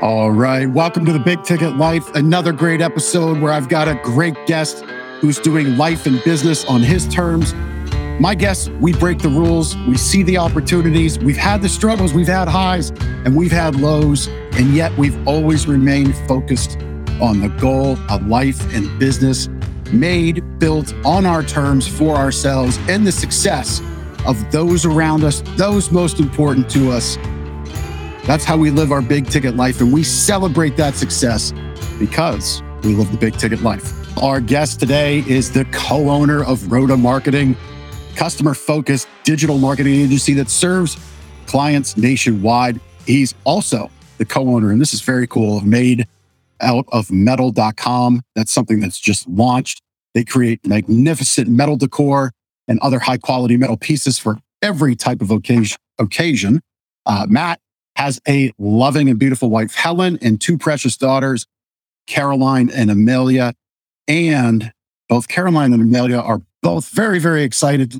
All right. Welcome to the Big Ticket Life, another great episode where I've got a great guest who's doing life and business on his terms. My guests, we break the rules, we see the opportunities, we've had the struggles, we've had highs, and we've had lows, and yet we've always remained focused on the goal of life and business made, built on our terms for ourselves, and the success of those around us, those most important to us. That's how we live our big ticket life, and we celebrate that success because we live the big ticket life. Our guest today is the co owner of Roda Marketing, customer focused digital marketing agency that serves clients nationwide. He's also the co owner, and this is very cool, of Made Out of Metal.com. That's something that's just launched. They create magnificent metal decor and other high quality metal pieces for every type of occasion. Uh, Matt has a loving and beautiful wife, Helen, and two precious daughters, Caroline and Amelia. And both Caroline and Amelia are both very, very excited.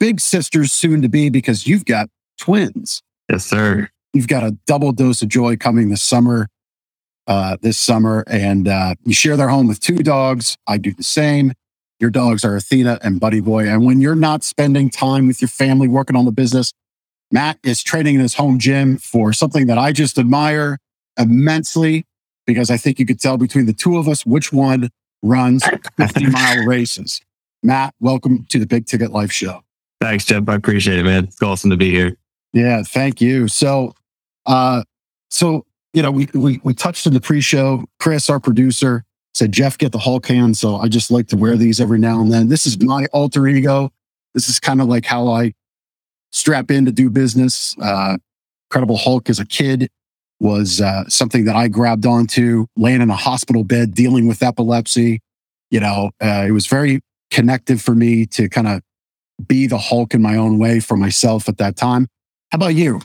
Big sisters soon to be because you've got twins. Yes, sir. You've got a double dose of joy coming this summer. Uh, this summer, and uh, you share their home with two dogs. I do the same. Your dogs are Athena and Buddy Boy. And when you're not spending time with your family working on the business, Matt is training in his home gym for something that I just admire immensely because I think you could tell between the two of us which one runs 50 mile races. Matt, welcome to the Big Ticket Life Show. Thanks, Jeff. I appreciate it, man. It's awesome to be here. Yeah, thank you. So, uh, so you know, we we we touched in the pre-show. Chris, our producer, said, "Jeff, get the Hulk hand." So I just like to wear these every now and then. This is my alter ego. This is kind of like how I strap in to do business. Uh, Incredible Hulk as a kid was uh, something that I grabbed onto, laying in a hospital bed dealing with epilepsy. You know, uh, it was very connective for me to kind of be the Hulk in my own way for myself at that time. How about you?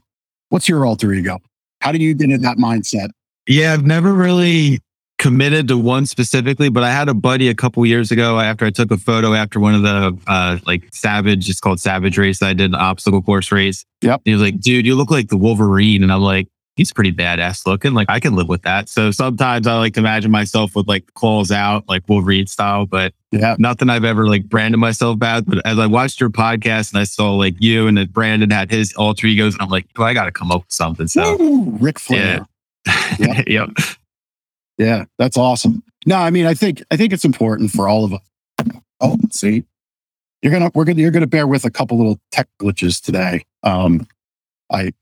What's your alter ego? How do you get in that mindset? Yeah, I've never really committed to one specifically, but I had a buddy a couple years ago after I took a photo after one of the uh, like Savage, it's called Savage Race. I did an obstacle course race. Yep. he was like, dude, you look like the Wolverine. And I'm like, he's pretty badass looking. Like I can live with that. So sometimes I like to imagine myself with like claws out, like Wolverine style, but Yeah. nothing I've ever like branded myself as. But as I watched your podcast and I saw like you and that Brandon had his alter egos, and I'm like, oh, I got to come up with something. So Woo, Ric Flair. yeah, yep. Yeah, that's awesome. No, I mean, I think I think it's important for all of us. Oh, see, you're gonna we're gonna you're gonna bear with a couple little tech glitches today. Um, I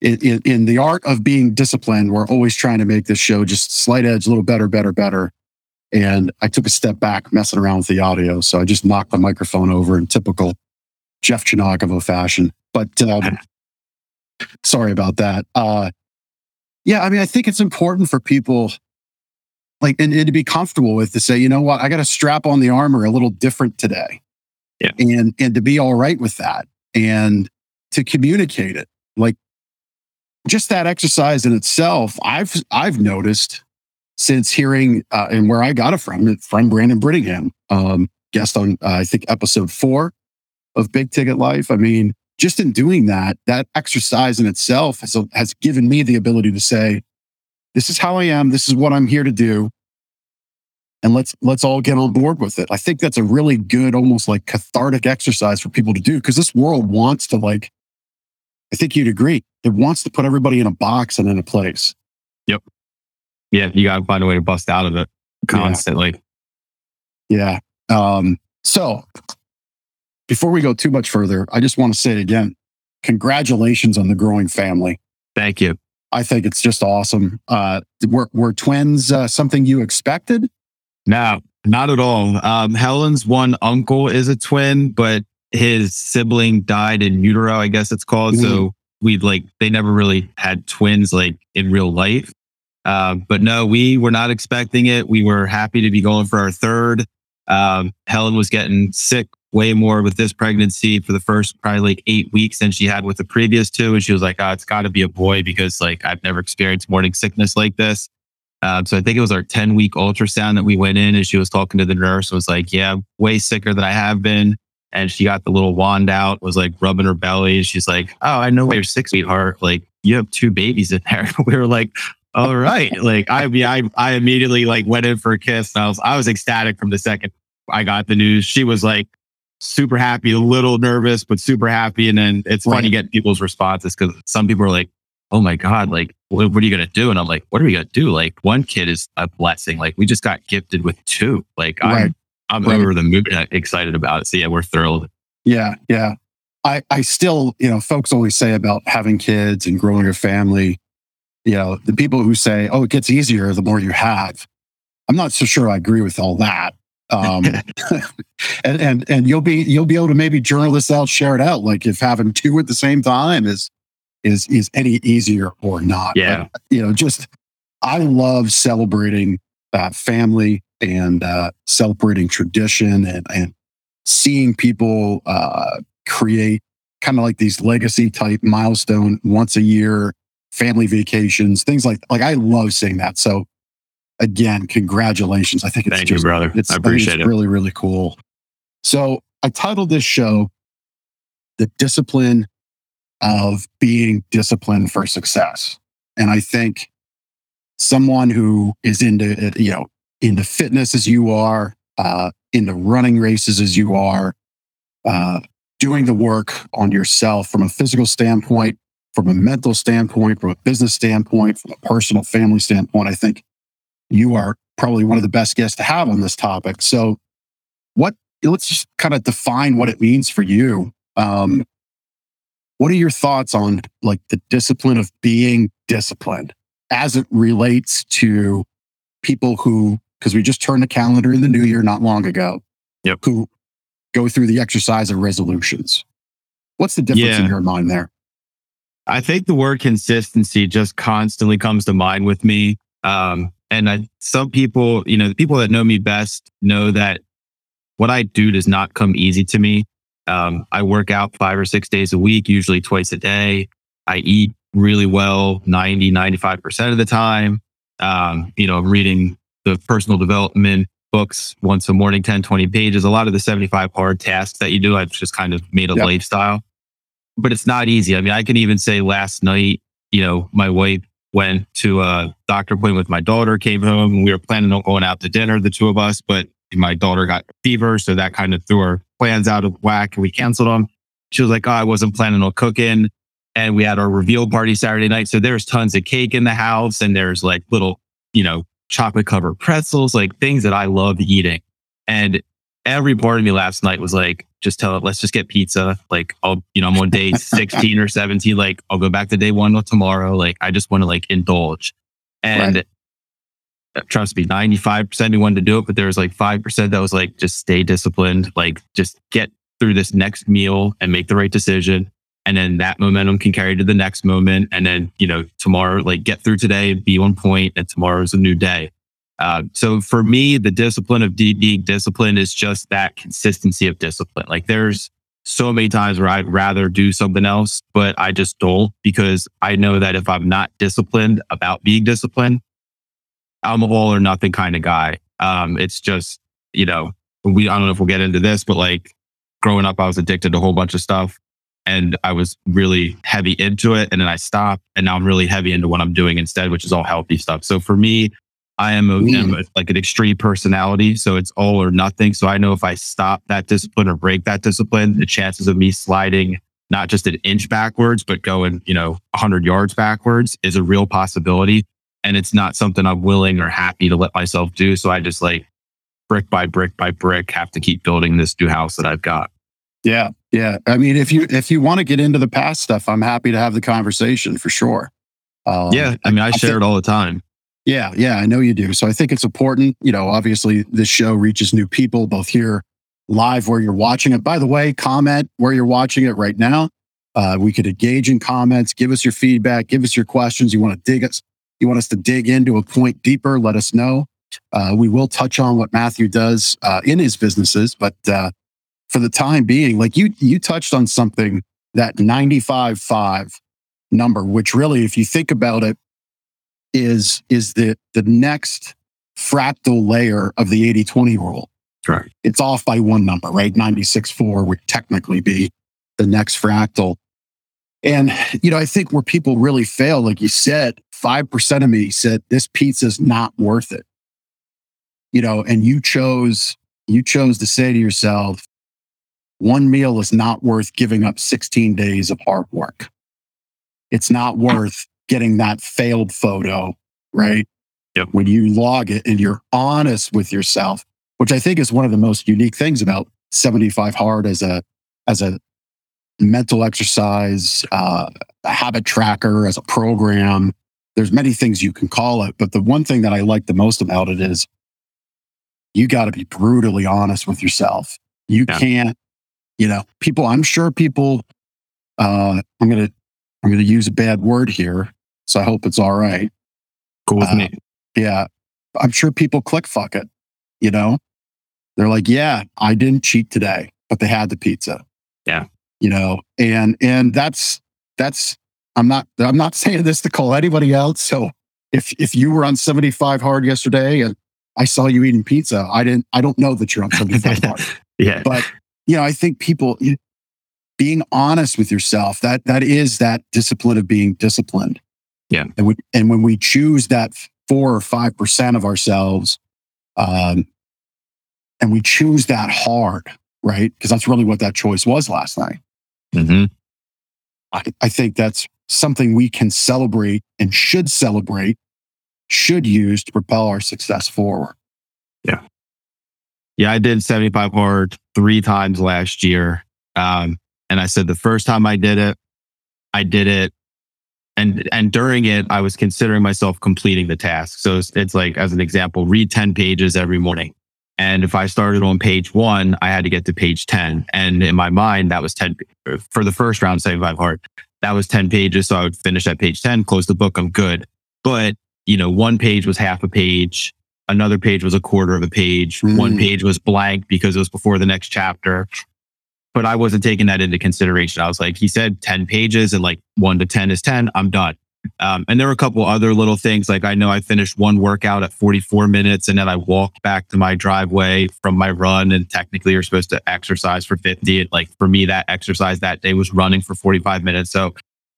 in, in, the art of being disciplined, we're always trying to make this show just slight edge, a little better, better, better. And I took a step back, messing around with the audio, so I just knocked the microphone over in typical Jeff Chinagovo fashion. But um, sorry about that. Uh, yeah, I mean, I think it's important for people like and, and to be comfortable with to say, you know what, I got to strap on the armor a little different today. Yeah. And and to be all right with that and to communicate it. Like just that exercise in itself, I've I've noticed since hearing uh, and where I got it from, from Brandon Brittingham, um, guest on uh, I think episode four of Big Ticket Life. I mean, just in doing that, that exercise in itself has, has given me the ability to say, this is how I am. This is what I'm here to do. And let's let's all get on board with it. I think that's a really good, almost like cathartic exercise for people to do because this world wants to like, I think you'd agree, it wants to put everybody in a box and in a place. Yep. Yeah, you got to find a way to bust out of it constantly. Yeah. Um, so before we go too much further, I just want to say it again, congratulations on the growing family. Thank you. I think it's just awesome. Uh, were, were twins uh, something you expected? No, not at all. Um, Helen's one uncle is a twin, but his sibling died in utero, I guess it's called. So we like they never really had twins like in real life. Uh, but no, we were not expecting it. We were happy to be going for our third. Um, Helen was getting sick way more with this pregnancy for the first probably like eight weeks than she had with the previous two. And she was like, oh, it's got to be a boy because like I've never experienced morning sickness like this. Um, so I think it was our 10 week ultrasound that we went in and she was talking to the nurse was like, yeah, way sicker than I have been. And she got the little wand out, was like rubbing her belly. And She's like, oh, I know where you're sick, sweetheart. Like you have two babies in there. we were like, all right. Like I I I immediately like went in for a kiss. And I was I was ecstatic from the second I got the news. She was like super happy, a little nervous, but super happy. And then it's funny get people's responses because some people are like, "Oh my god, like what, what are you gonna do?" And I'm like, "What are we gonna do?" Like one kid is a blessing. Like we just got gifted with two. Like right. I'm I'm right. over the moon, excited about it. So yeah, we're thrilled. Yeah, yeah. I I still you know folks always say about having kids and growing a family. You know the people who say, "Oh, it gets easier the more you have." I'm not so sure I agree with all that. Um, and and and you'll be you'll be able to maybe journal this out, share it out. Like if having two at the same time is is is any easier or not. Yeah, but, you know, just I love celebrating uh, family and uh, celebrating tradition and and seeing people uh, create kind of like these legacy type milestone once a year family vacations things like like i love seeing that so again congratulations. I think it's Thank just you, brother. it's, i appreciate I it. really really cool. So i titled this show the discipline of being disciplined for success. And i think someone who is into you know into fitness as you are uh, into running races as you are, uh, doing the work on yourself from a physical standpoint, from a mental standpoint, from a business standpoint, from a personal family standpoint, I think you are probably one of the best guests to have on this topic. So, what let's just kind of define what it means for you. Um, what are your thoughts on like the discipline of being disciplined as it relates to people who because we just turned the calendar in the new year not long ago. Yep. Who go through the exercise of resolutions. What's the difference yeah. in your mind there? I think the word consistency just constantly comes to mind with me. Um, and I, some people, you know, the people that know me best know that what I do does not come easy to me. Um, I work out five or six days a week, usually twice a day. I eat really well 90, 95% of the time. Um, you know, I'm reading the personal development books once a morning, 10, 20 pages. A lot of the 75 hard tasks that you do, I've just kind of made a yep. lifestyle. But it's not easy. I mean, I can even say last night, you know, my wife went to a doctor appointment with my daughter, came home, we were planning on going out to dinner, the two of us, but my daughter got fever. So that kind of threw our plans out of whack and we canceled them. She was like, Oh, I wasn't planning on cooking. And we had our reveal party Saturday night. So there's tons of cake in the house and there's like little, you know, chocolate covered pretzels, like things that I love eating. And every part of me last night was like, just tell it, let's just get pizza. Like, I'll, you know, I'm on day 16 or 17. Like, I'll go back to day one tomorrow. Like, I just want to like indulge. And right. Trust me, 95% me wanted to do it, but there was like 5% that was like, just stay disciplined. Like, just get through this next meal and make the right decision and then that momentum can carry to the next moment and then you know tomorrow like get through today and be on point and tomorrow is a new day uh, so for me the discipline of being disciplined is just that consistency of discipline like there's so many times where i'd rather do something else but i just don't because i know that if i'm not disciplined about being disciplined i'm a all or nothing kind of guy um, it's just you know we i don't know if we'll get into this but like growing up i was addicted to a whole bunch of stuff and I was really heavy into it. And then I stopped and now I'm really heavy into what I'm doing instead, which is all healthy stuff. So for me, I am, a, am a, like an extreme personality. So it's all or nothing. So I know if I stop that discipline or break that discipline, the chances of me sliding not just an inch backwards, but going, you know, 100 yards backwards is a real possibility. And it's not something I'm willing or happy to let myself do. So I just like brick by brick by brick have to keep building this new house that I've got. Yeah. Yeah. I mean, if you if you want to get into the past stuff, I'm happy to have the conversation for sure. Um, yeah. I mean, I, I share think, it all the time. Yeah. Yeah. I know you do. So I think it's important. You know, obviously this show reaches new people both here live where you're watching it. By the way, comment where you're watching it right now. Uh, we could engage in comments, give us your feedback, give us your questions. You want to dig us, you want us to dig into a point deeper, let us know. Uh, we will touch on what Matthew does uh, in his businesses, but uh, for the time being, like you you touched on something that 95.5 number, which really, if you think about it, is is the the next fractal layer of the 80-20 rule. Right. It's off by one number, right? 96.4 would technically be the next fractal. And, you know, I think where people really fail, like you said, 5% of me said this pizza's not worth it. You know, and you chose, you chose to say to yourself, one meal is not worth giving up 16 days of hard work. It's not worth getting that failed photo, right? Yep. When you log it and you're honest with yourself, which I think is one of the most unique things about 75 hard as a as a mental exercise, uh, a habit tracker, as a program. There's many things you can call it, but the one thing that I like the most about it is you got to be brutally honest with yourself. You Yeah. can't, you know, people. I'm sure people. Uh, I'm gonna I'm gonna use a bad word here, so I hope it's all right. Cool with Uh, me. Yeah, I'm sure people click fuck it. You know, they're like, yeah, I didn't cheat today, but they had the pizza. Yeah. You know, and and that's that's I'm not I'm not saying this to call anybody out. So if if you were on 75 hard yesterday and I saw you eating pizza, I didn't I don't know that you're on 75 hard. Yeah. But you know, I think people being honest with yourself that that is that discipline of being disciplined. Yeah. And we, and when we choose that four or five percent of ourselves, um, and we choose that hard, right? Because that's really what that choice was last night. hmm I, I think that's something we can celebrate and should celebrate, should use to propel our success forward. Yeah. Yeah, I did 75 hard three times last year. Um, and I said the first time I did it, I did it. And, and during it, I was considering myself completing the task. So it's, it's like, as an example, read 10 pages every morning. And if I started on page one, I had to get to page 10. And in my mind, that was 10 for the first round, 75 hard. That was 10 pages. So I would finish at page 10, close the book. I'm good. But, you know, one page was half a page another page was a quarter of a page. One Mm. page was blank because it was before the next chapter. But I wasn't taking that into consideration. I was like, he said 10 pages and like one to 10 is 10. I'm done. Um, and there were a couple other little things. Like I know I finished one workout at 44 minutes and then I walked back to my driveway from my run. And technically you're supposed to exercise for 50. And like for me, that exercise that day was running for 45 minutes. So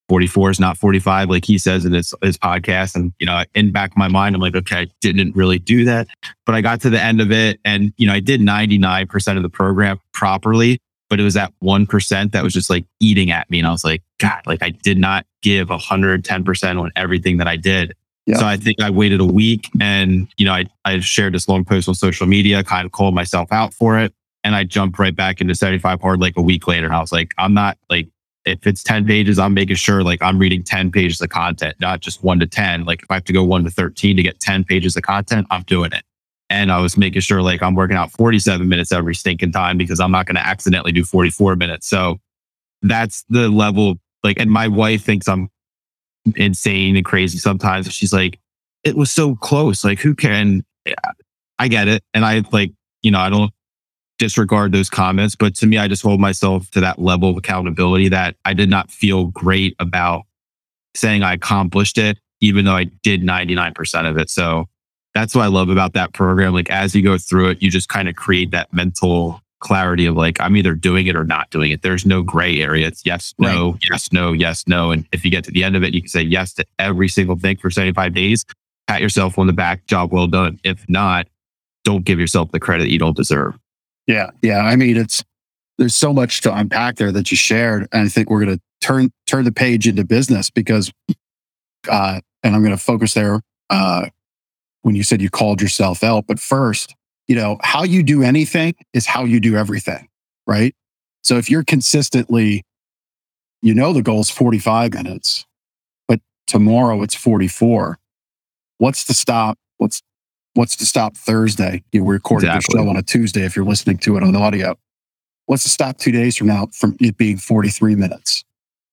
44 is not 45, like he says in his, his podcast. And, you know, in back of my mind, I'm like, okay, I didn't really do that. But I got to the end of it and, you know, I did 99% of the program properly, but it was that 1% that was just like eating at me. And I was like, God, like I did not give 110% on everything that I did. Yeah. So I think I waited a week and, you know, I, I shared this long post on social media, kind of called myself out for it. And I jumped right back into 75 hard like a week later. And I was like, I'm not like, if it's 10 pages, I'm making sure like I'm reading 10 pages of content, not just one to 10. Like if I have to go one to 13 to get 10 pages of content, I'm doing it. And I was making sure like I'm working out 47 minutes every stinking time because I'm not going to accidentally do 44 minutes. So that's the level. Like, and my wife thinks I'm insane and crazy sometimes. She's like, it was so close. Like, who can? I get it. And I like, you know, I don't disregard those comments, but to me, I just hold myself to that level of accountability that I did not feel great about saying I accomplished it, even though I did 99% of it. So that's what I love about that program. Like, as you go through it, you just kind of create that mental clarity of like, I'm either doing it or not doing it. There's no gray area. It's yes, no, yes, no, yes, no. And if you get to the end of it, you can say yes to every single thing for 75 days, pat yourself on the back, job well done. If not, don't give yourself the credit you don't deserve. Yeah. Yeah. I mean, it's, there's so much to unpack there that you shared. And I think we're going to turn, turn the page into business because, uh, and I'm going to focus there, uh, when you said you called yourself out. But first, you know, how you do anything is how you do everything. Right. So if you're consistently, you know, the goal is 45 minutes, but tomorrow it's 44. What's to stop? What's, what's to stop Thursday? You were recording Exactly. the show on a Tuesday if you're listening to it on audio. What's to stop two days from now from it being 43 minutes?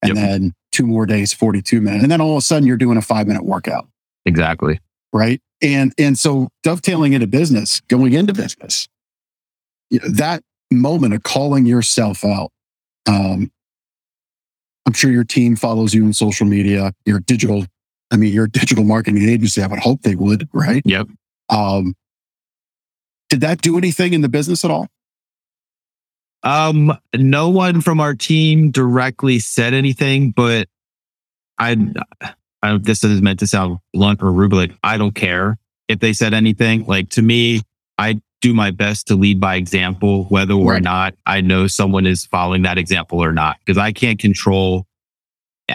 And Yep. then two more days, 42 minutes. And then all of a sudden you're doing a five minute workout Exactly. Right? And and so dovetailing into business, going into business, you know, that moment of calling yourself out. Um, I'm sure your team follows you on social media. Your digital, I mean, your digital marketing agency. I would hope they would, right? Yep. Um, did that do anything in the business at all? Um, no one from our team directly said anything, but I, I, this is meant to sound blunt or rude, but like, I don't care if they said anything. Like to me, I do my best to lead by example, whether or right. not I know someone is following that example or not, because I can't control.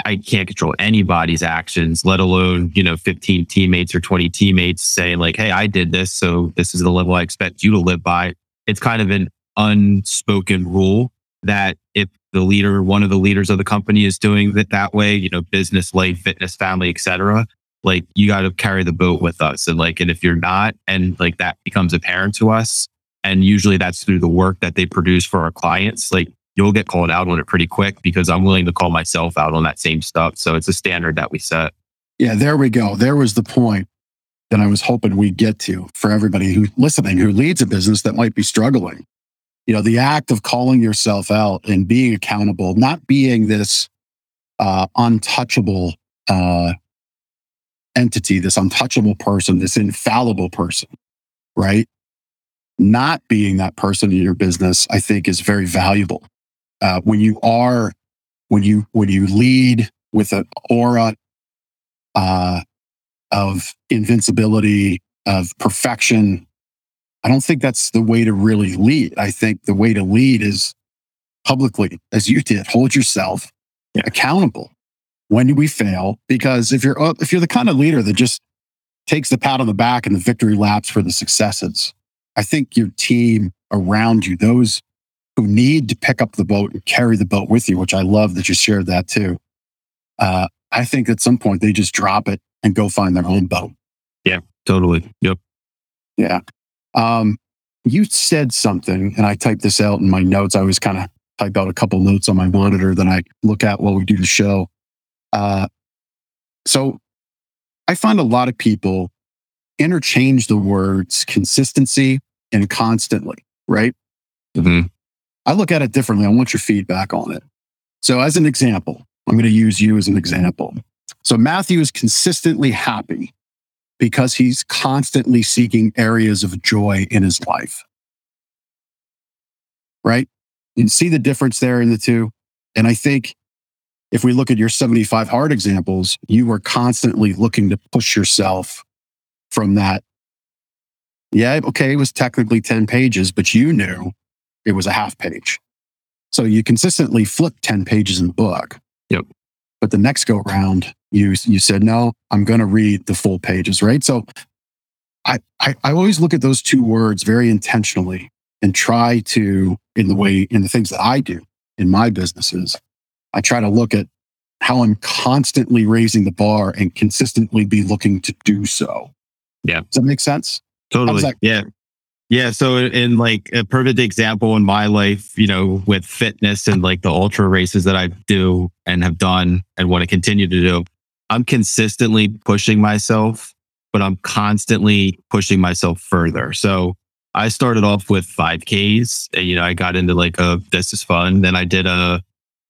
I can't control anybody's actions, let alone, you know, 15 teammates or 20 teammates saying like, Hey, I did this. So this is the level I expect you to live by. It's kind of an unspoken rule that if the leader, one of the leaders of the company is doing it that way, you know, business, life, fitness, family, etc. Like you got to carry the boat with us. And like, and if you're not, and like that becomes apparent to us, and usually that's through the work that they produce for our clients, like you'll get called out on it pretty quick because I'm willing to call myself out on that same stuff. So it's a standard that we set. Yeah, there we go. There was the point that I was hoping we'd get to for everybody who's listening who leads a business that might be struggling you know, the act of calling yourself out and being accountable, not being this uh, untouchable uh, entity, this untouchable person, this infallible person, right? Not being that person in your business, I think, is very valuable. Uh, when you are, when you when you lead with an aura uh, of invincibility, of perfection, I don't think that's the way to really lead. I think the way to lead is publicly, as you did, hold yourself yeah. accountable when do we fail. Because if you're uh, if you're the kind of leader that just takes the pat on the back and the victory laps for the successes, I think your team around you, those who need to pick up the boat and carry the boat with you, which I love that you shared that too. Uh, I think at some point they just drop it and go find their own boat. Yeah, totally. Yep. Yeah. Um, you said something, and I typed this out in my notes. I always kind of type out a couple notes on my monitor that I look at while we do the show. Uh, so I find a lot of people interchange the words consistency and constantly, right? Mm-hmm. I look at it differently. I want your feedback on it. So, as an example, I'm going to use you as an example. So, Matthew is consistently happy because he's constantly seeking areas of joy in his life. Right? You see the difference there in the two. And I think if we look at your 75 hard examples, you were constantly looking to push yourself from that. Yeah, okay, it was technically 10 pages, but you knew it was a half page. So you consistently flip 10 pages in the book. Yep. But the next go round, you you said no i'm going to read the full pages right? So I, I i always look at those two words very intentionally and try to in the way in the things that i do in my businesses i try to look at how i'm constantly raising the bar and consistently be looking to do so. Yeah. Does that make sense? Totally. That- yeah yeah. So, in like a perfect example in my life, you know, with fitness and like the ultra races that I do and have done and want to continue to do, I'm consistently pushing myself, but I'm constantly pushing myself further. So I started off with 5Ks and, you know, I got into like a, this is fun. Then I did a,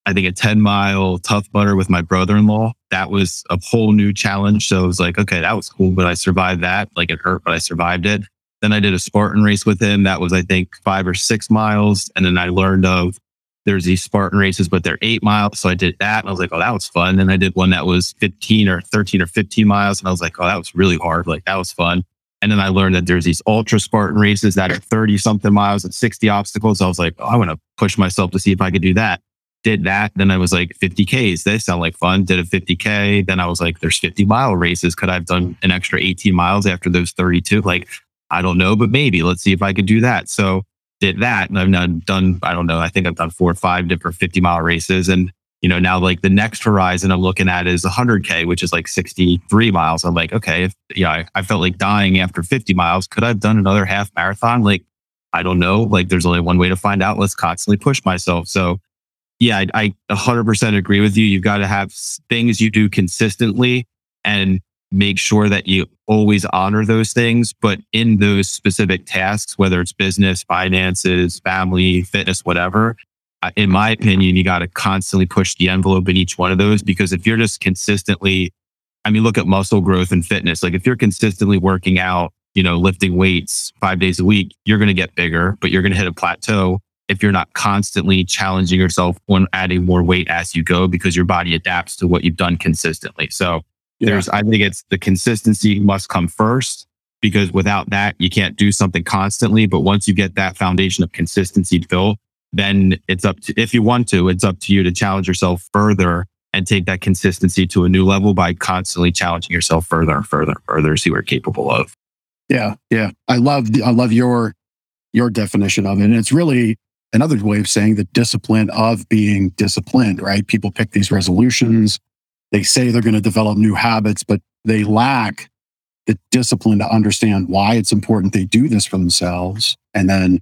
I think a 10 mile Tough Mudder with my brother in law. That was a whole new challenge. So it was like, okay, that was cool, but I survived that. Like it hurt, but I survived it. Then I did a Spartan race with him. That was, I think, five or six miles. And then I learned of there's these Spartan races, but they're eight miles. So I did that and I was like, oh, that was fun. And I did one that was 15 or 13 or 15 miles. And I was like, oh, that was really hard. Like that was fun. And then I learned that there's these ultra Spartan races that are 30 something miles and 60 obstacles. I was like, oh, I want to push myself to see if I could do that. Did that. Then I was like 50 Ks. They sound like fun. Did a 50K. Then I was like, there's 50 mile races. Could I have done an extra 18 miles after those 32? Like, I don't know, but maybe let's see if I could do that. So did that. And I've now done, I don't know, I think I've done four or five different 50 mile races. And, you know, now like the next horizon I'm looking at is 100K, which is like 63 miles. I'm like, okay, if, yeah, I, I felt like dying after 50 miles. Could I have done another half marathon? Like, I don't know. Like, there's only one way to find out. Let's constantly push myself. So, yeah, I, I 100% agree with you. You've got to have things you do consistently and make sure that you always honor those things. But in those specific tasks, whether it's business, finances, family, fitness, whatever, uh, in my opinion, you got to constantly push the envelope in each one of those because if you're just consistently, I mean, look at muscle growth and fitness. Like if you're consistently working out, you know, lifting weights five days a week, you're going to get bigger, but you're going to hit a plateau if you're not constantly challenging yourself on adding more weight as you go because your body adapts to what you've done consistently. So Yeah. There's, I think it's the consistency must come first because without that, you can't do something constantly. But once you get that foundation of consistency built, then it's up to, if you want to, it's up to you to challenge yourself further and take that consistency to a new level by constantly challenging yourself further and further and further, see what you're capable of. Yeah. Yeah. I love, I love your, your definition of it. And it's really another way of saying the discipline of being disciplined, right? People pick these resolutions. They say they're going to develop new habits, but they lack the discipline to understand why it's important they do this for themselves. And then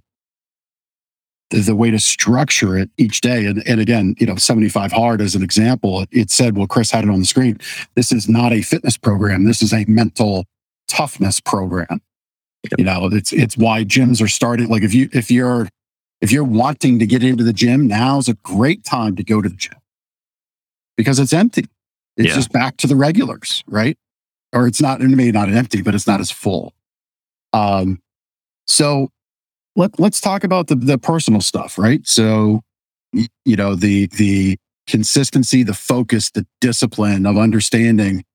the, the way to structure it each day. And, and again, you know, 75 hard as an example, it, it said, well, Chris had it on the screen. This is not a fitness program. This is a mental toughness program. You know, it's, it's why gyms are starting. Like if you, if you're, if you're wanting to get into the gym, now's a great time to go to the gym because it's empty. It's yeah. just back to the regulars, right? Or it's not, maybe not empty, but it's not as full. Um, so let, let's talk about the, the personal stuff, right? So, you know, the, the consistency, the focus, the discipline of understanding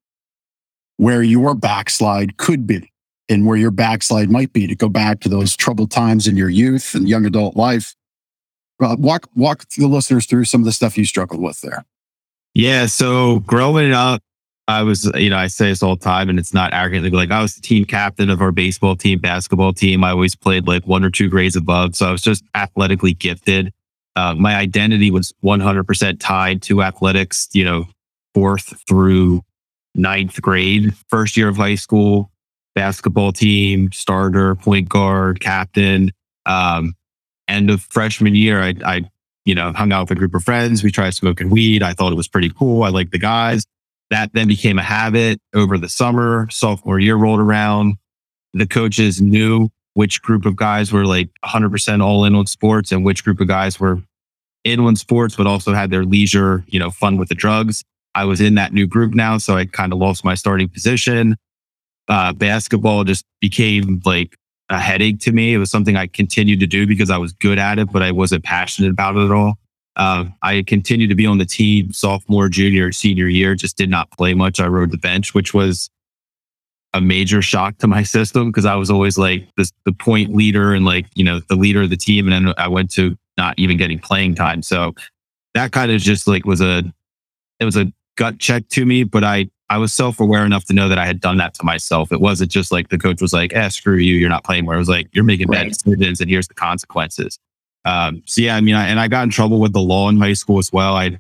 where your backslide could be and where your backslide might be to go back to those troubled times in your youth and young adult life. Uh, walk, walk the listeners through some of the stuff you struggled with there. Yeah. So growing up, I was, you know, I say this all the time and it's not arrogantly like I was the team captain of our baseball team, basketball team. I always played like one or two grades above. So I was just athletically gifted. Uh, my identity was 100% tied to athletics, you know, fourth through ninth grade, first year of high school, basketball team, starter, point guard, captain. Um, end of freshman year, I, I, you know, hung out with a group of friends. We tried smoking weed. I thought it was pretty cool. I liked the guys. That then became a habit over the summer. Sophomore year rolled around. The coaches knew which group of guys were like 100% all in on sports and which group of guys were in on sports, but also had their leisure, you know, fun with the drugs. I was in that new group now. So I kind of lost my starting position. Uh, basketball just became like a headache to me. It was something I continued to do because I was good at it, but I wasn't passionate about it at all. Uh, I continued to be on the team sophomore, junior, senior year, just did not play much. I rode the bench, which was a major shock to my system because I was always like this, the point leader and like, you know, the leader of the team. And then I went to not even getting playing time. So that kind of just like was a, it was a gut check to me, but I, I was self aware enough to know that I had done that to myself. It wasn't just like the coach was like, eh, screw you, you're not playing. Where it was like, you're making right. bad decisions and here's the consequences. Um, so yeah, I mean, I, and I got in trouble with the law in high school as well. I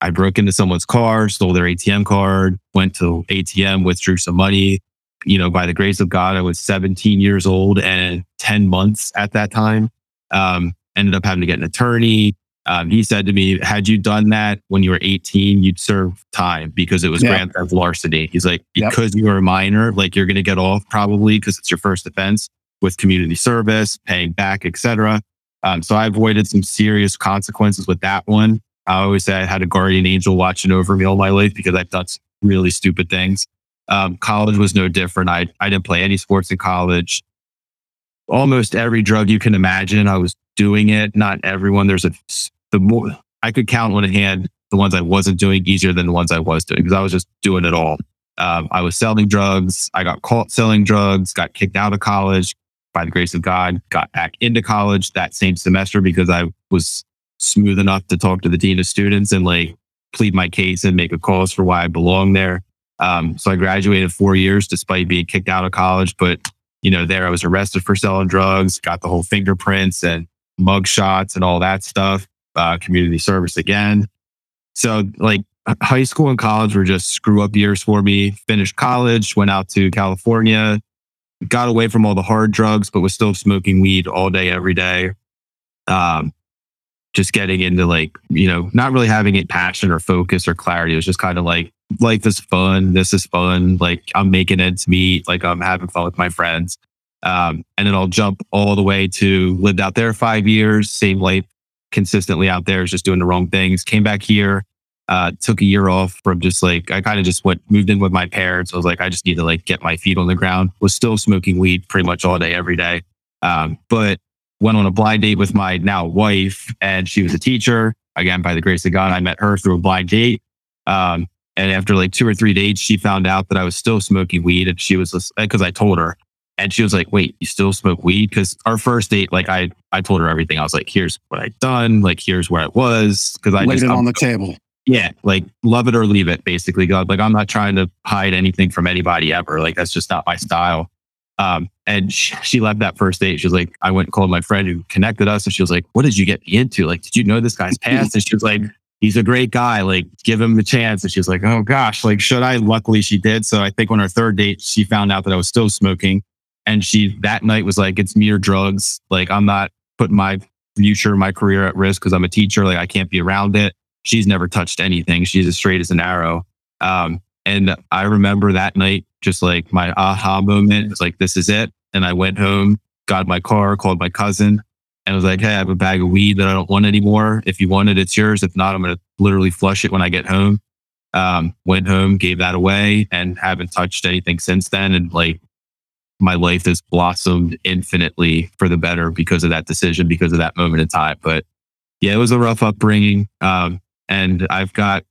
I broke into someone's car, stole their ATM card, went to ATM, withdrew some money. You know, by the grace of God, I was 17 years old and 10 months at that time. Um, ended up having to get an attorney. Um, he said to me, had you done that when you were 18, you'd serve time because it was yeah. grand theft larceny. He's like, because yep. you were a minor, like you're going to get off probably because it's your first offense with community service, paying back, etc. Um, so I avoided some serious consequences with that one. I always say I had a guardian angel watching over me all my life because I've done some really stupid things. Um, college was no different. I, I didn't play any sports in college. Almost every drug you can imagine, I was doing it. Not everyone. There's a, the more I could count on a hand the ones I wasn't doing easier than the ones I was doing because I was just doing it all. Um, I was selling drugs. I got caught selling drugs, got kicked out of college, by the grace of God, got back into college that same semester because I was smooth enough to talk to the dean of students and like plead my case and make a cause for why I belong there. Um, so I graduated four years despite being kicked out of college. But, you know, there I was arrested for selling drugs, got the whole fingerprints and mug shots and all that stuff, uh, community service again. So like high school and college were just screw up years for me. Finished college, went out to California, got away from all the hard drugs, but was still smoking weed all day, every day. Um, just getting into like, you know, not really having it passion or focus or clarity. It was just kind of like, life is fun. This is fun. Like I'm making ends meet. Like I'm having fun with my friends. Um, and then I'll jump all the way to lived out there five years, same life consistently out there, just doing the wrong things. Came back here, uh, took a year off from just like I kind of just went moved in with my parents. I was like, I just need to like get my feet on the ground. Was still smoking weed pretty much all day, every day. Um, but went on a blind date with my now wife, and she was a teacher. Again, by the grace of God, I met her through a blind date. Um, And after like two or three dates, she found out that I was still smoking weed. And she was because I told her. And she was like, wait, you still smoke weed? Because our first date, like I, I told her everything. I was like, here's what I'd done. Like, here's where I was. Cause I laid just, it I'm- on the table. yeah, like love it or leave it, basically. God, like I'm not trying to hide anything from anybody ever. Like that's just not my style. Um, and she, she left that first date. She was like, I went and called my friend who connected us, and she was like, "What did you get me into? Like, did you know this guy's past?" And she was like, "He's a great guy. Like, give him a chance." And she was like, "Oh gosh, like should I?" Luckily, she did. So I think on our third date, she found out that I was still smoking, and she that night was like, "It's me or drugs. Like, I'm not putting my future, my career at risk because I'm a teacher. Like, I can't be around it." she's never touched anything. She's as straight as an arrow. Um, and I remember that night, just like my aha moment was like, this is it. And I went home, got my car, called my cousin, and was like, hey, I have a bag of weed that I don't want anymore. If you want it, it's yours. If not, I'm going to literally flush it when I get home. Um, went home, gave that away, and haven't touched anything since then. And like, my life has blossomed infinitely for the better because of that decision, because of that moment in time. But yeah, it was a rough upbringing. Um, and I've got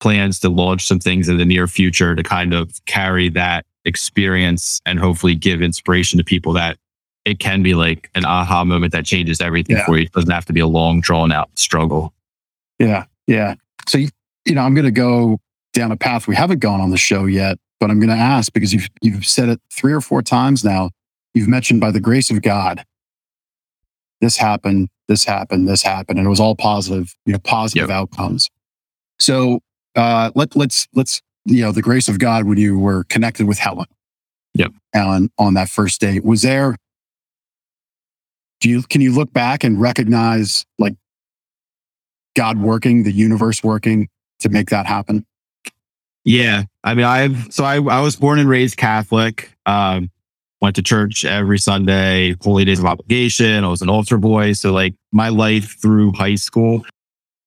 plans to launch some things in the near future to kind of carry that experience and hopefully give inspiration to people that it can be like an aha moment that changes everything Yeah. for you. It doesn't have to be a long, drawn out struggle. Yeah, yeah. So you, know, I'm going to go down a path we haven't gone on the show yet, but I'm going to ask because you've you've said it three or four times now. You've mentioned by the grace of God, this happened, this happened, this happened, and it was all positive, you know, positive outcomes. So uh, let let's let's you know the grace of God when you were connected with Helen. Yep. On on that first date, was there? Do you can you look back and recognize like God working, the universe working to make that happen? Yeah. I mean, I've, so I, I was born and raised Catholic. Um, went to church every Sunday, holy days of obligation. I was an altar boy. So like my life through high school,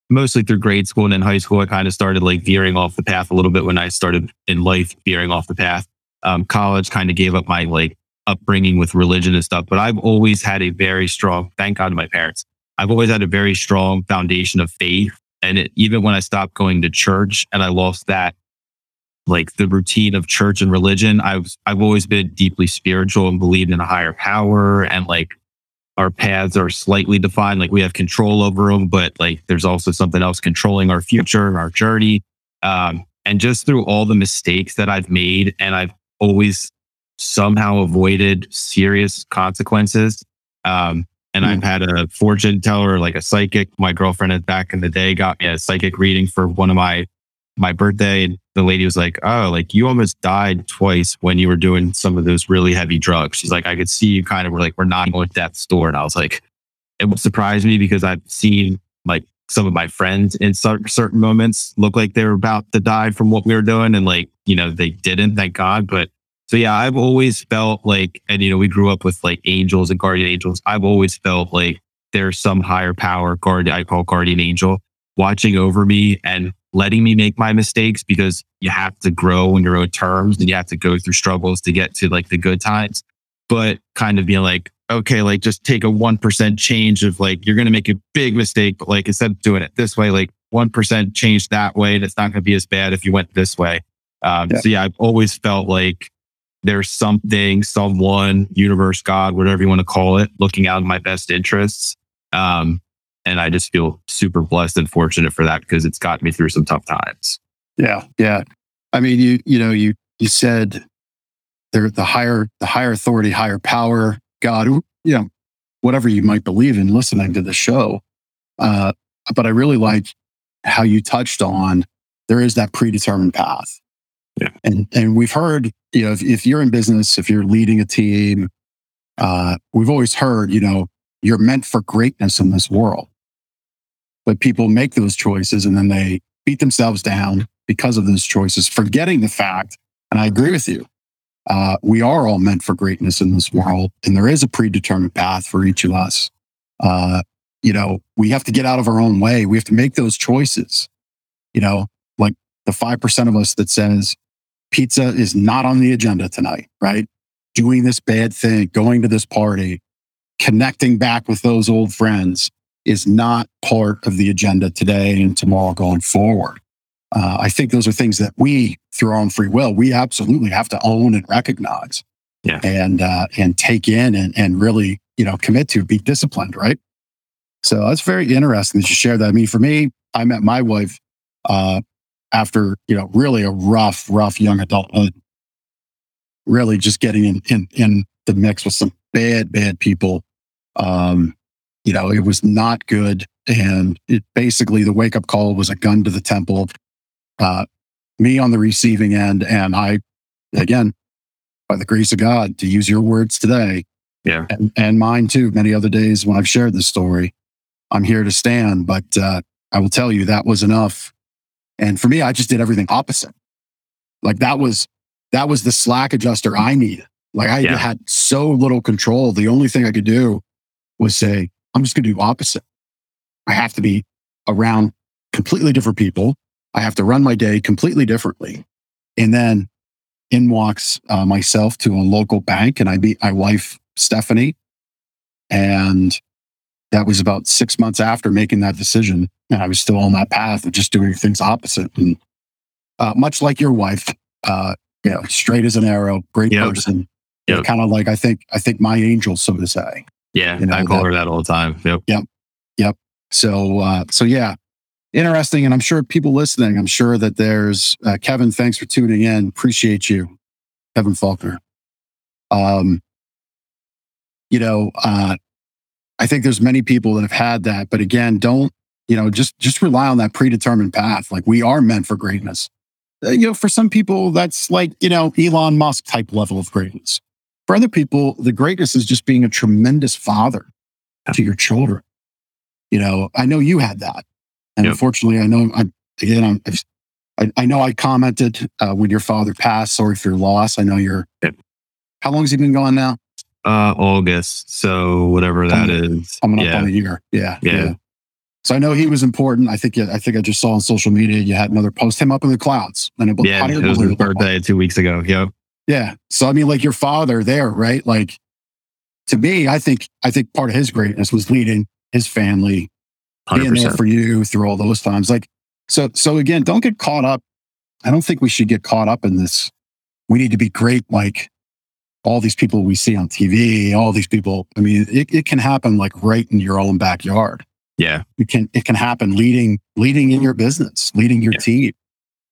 mostly through grade school and in high school, I kind of started like veering off the path a little bit when I started in life veering off the path. Um, college kind of gave up my like upbringing with religion and stuff, but I've always had a very strong, thank God to my parents. I've always had a very strong foundation of faith. And it, even when I stopped going to church and I lost that, like the routine of church and religion, I've I've always been deeply spiritual and believed in a higher power and like our paths are slightly defined. Like we have control over them, but like there's also something else controlling our future and our journey. Um, and just through all the mistakes that I've made, and I've always somehow avoided serious consequences. Um, and I've had a fortune teller, like a psychic. My girlfriend back in the day got me a psychic reading for one of my my birthday, and the lady was like, "Oh, like you almost died twice when you were doing some of those really heavy drugs." She's like, "I could see you kind of were like we're knocking on death's door," and I was like, it would surprise me because I've seen like some of my friends in cer- certain moments look like they were about to die from what we were doing, and like you know they didn't, thank God. But so yeah, I've always felt like, and you know, we grew up with like angels and guardian angels. I've always felt like there's some higher power, guardian I call guardian angel, watching over me and letting me make my mistakes because you have to grow on your own terms and you have to go through struggles to get to like the good times. But kind of being like, okay, like just take a 1% change of like, you're going to make a big mistake, but like instead of doing it this way, like 1% change that way. And it's not going to be as bad if you went this way. Um, Yeah. So yeah, I've always felt like there's something, someone, universe, God, whatever you want to call it, looking out in my best interests. Um, and I just feel super blessed and fortunate for that because it's gotten me through some tough times. Yeah, yeah. I mean, you you know, you you said there the higher the higher authority, higher power, God, you know, whatever you might believe in listening to the show. Uh, but I really like how you touched on there is that predetermined path. Yeah. And and we've heard, you know, if, if you're in business, if you're leading a team, uh, we've always heard, you know, you're meant for greatness in this world. But people make those choices and then they beat themselves down because of those choices, forgetting the fact, and I agree with you, uh, we are all meant for greatness in this world, and there is a predetermined path for each of us. Uh, you know, we have to get out of our own way. We have to make those choices. You know, the 5% of us that says pizza is not on the agenda tonight, right? Doing this bad thing, going to this party, connecting back with those old friends is not part of the agenda today and tomorrow going forward. uh, I think those are things that we, through our own free will, we absolutely have to own and recognize, Yeah. and uh, and take in and and really you know commit to, be disciplined, right? So that's very interesting that you share that. I mean, for me, I met my wife uh, after you know really a rough, rough young adulthood. Really, just getting in in in the mix with some bad, bad people. Um, you know, it was not good, and it basically the wake up call was a gun to the temple. Uh, me on the receiving end, and I, again, by the grace of God, to use your words today, Yeah. and, and mine too. Many other days when I've shared this story, I'm here to stand. But uh, I will tell you that was enough. And for me, I just did everything opposite. Like that was that was the slack adjuster I needed. Like I Yeah. had so little control. The only thing I could do was say, I'm just going to do opposite. I have to be around completely different people. I have to run my day completely differently. And then in walks uh, myself to a local bank and I meet my wife, Stephanie. And that was about six months after making that decision. And I was still on that path of just doing things opposite. And uh, much like your wife, uh, you know, straight as an arrow, great Yep. person. Yep. Kind of like I think I think my angel, so to say. Yeah. You know, I call that- her that all the time. Yep. Yep. So, uh, so yeah, interesting. And I'm sure people listening, I'm sure that there's uh, Kevin. Thanks for tuning in. Appreciate you, Kevin Faulkner. Um, you know, uh, I think there's many people that have had that, but again, don't you know just just rely on that predetermined path. Like we are meant for greatness. Uh, you know, for some people, that's like you know Elon Musk type level of greatness. For other people, the greatness is just being a tremendous father to your children you know, I know you had that. And Yep. unfortunately, I know, I, again, I'm, I, I know I commented uh, when your father passed. Sorry for your loss. I know you're, Yep. how long has he been gone now? Uh, August. So whatever that is. Coming up yeah. on a year. Yeah, Yeah. So I know he was important. I think, I think I just saw on social media, you had another post him up in the clouds. And it, Yeah. It was his birthday two weeks ago. Yep. Yeah. So I mean, like your father there, right? Like to me, I think I think part of his greatness was leading his family, being there for you through all those times. Like so so again, don't get caught up. I don't think we should get caught up in this. We need to be great like all these people we see on TV, all these people. I mean, it, it can happen like right in your own backyard. Yeah. It can it can happen leading leading in your business, leading your Yeah. team.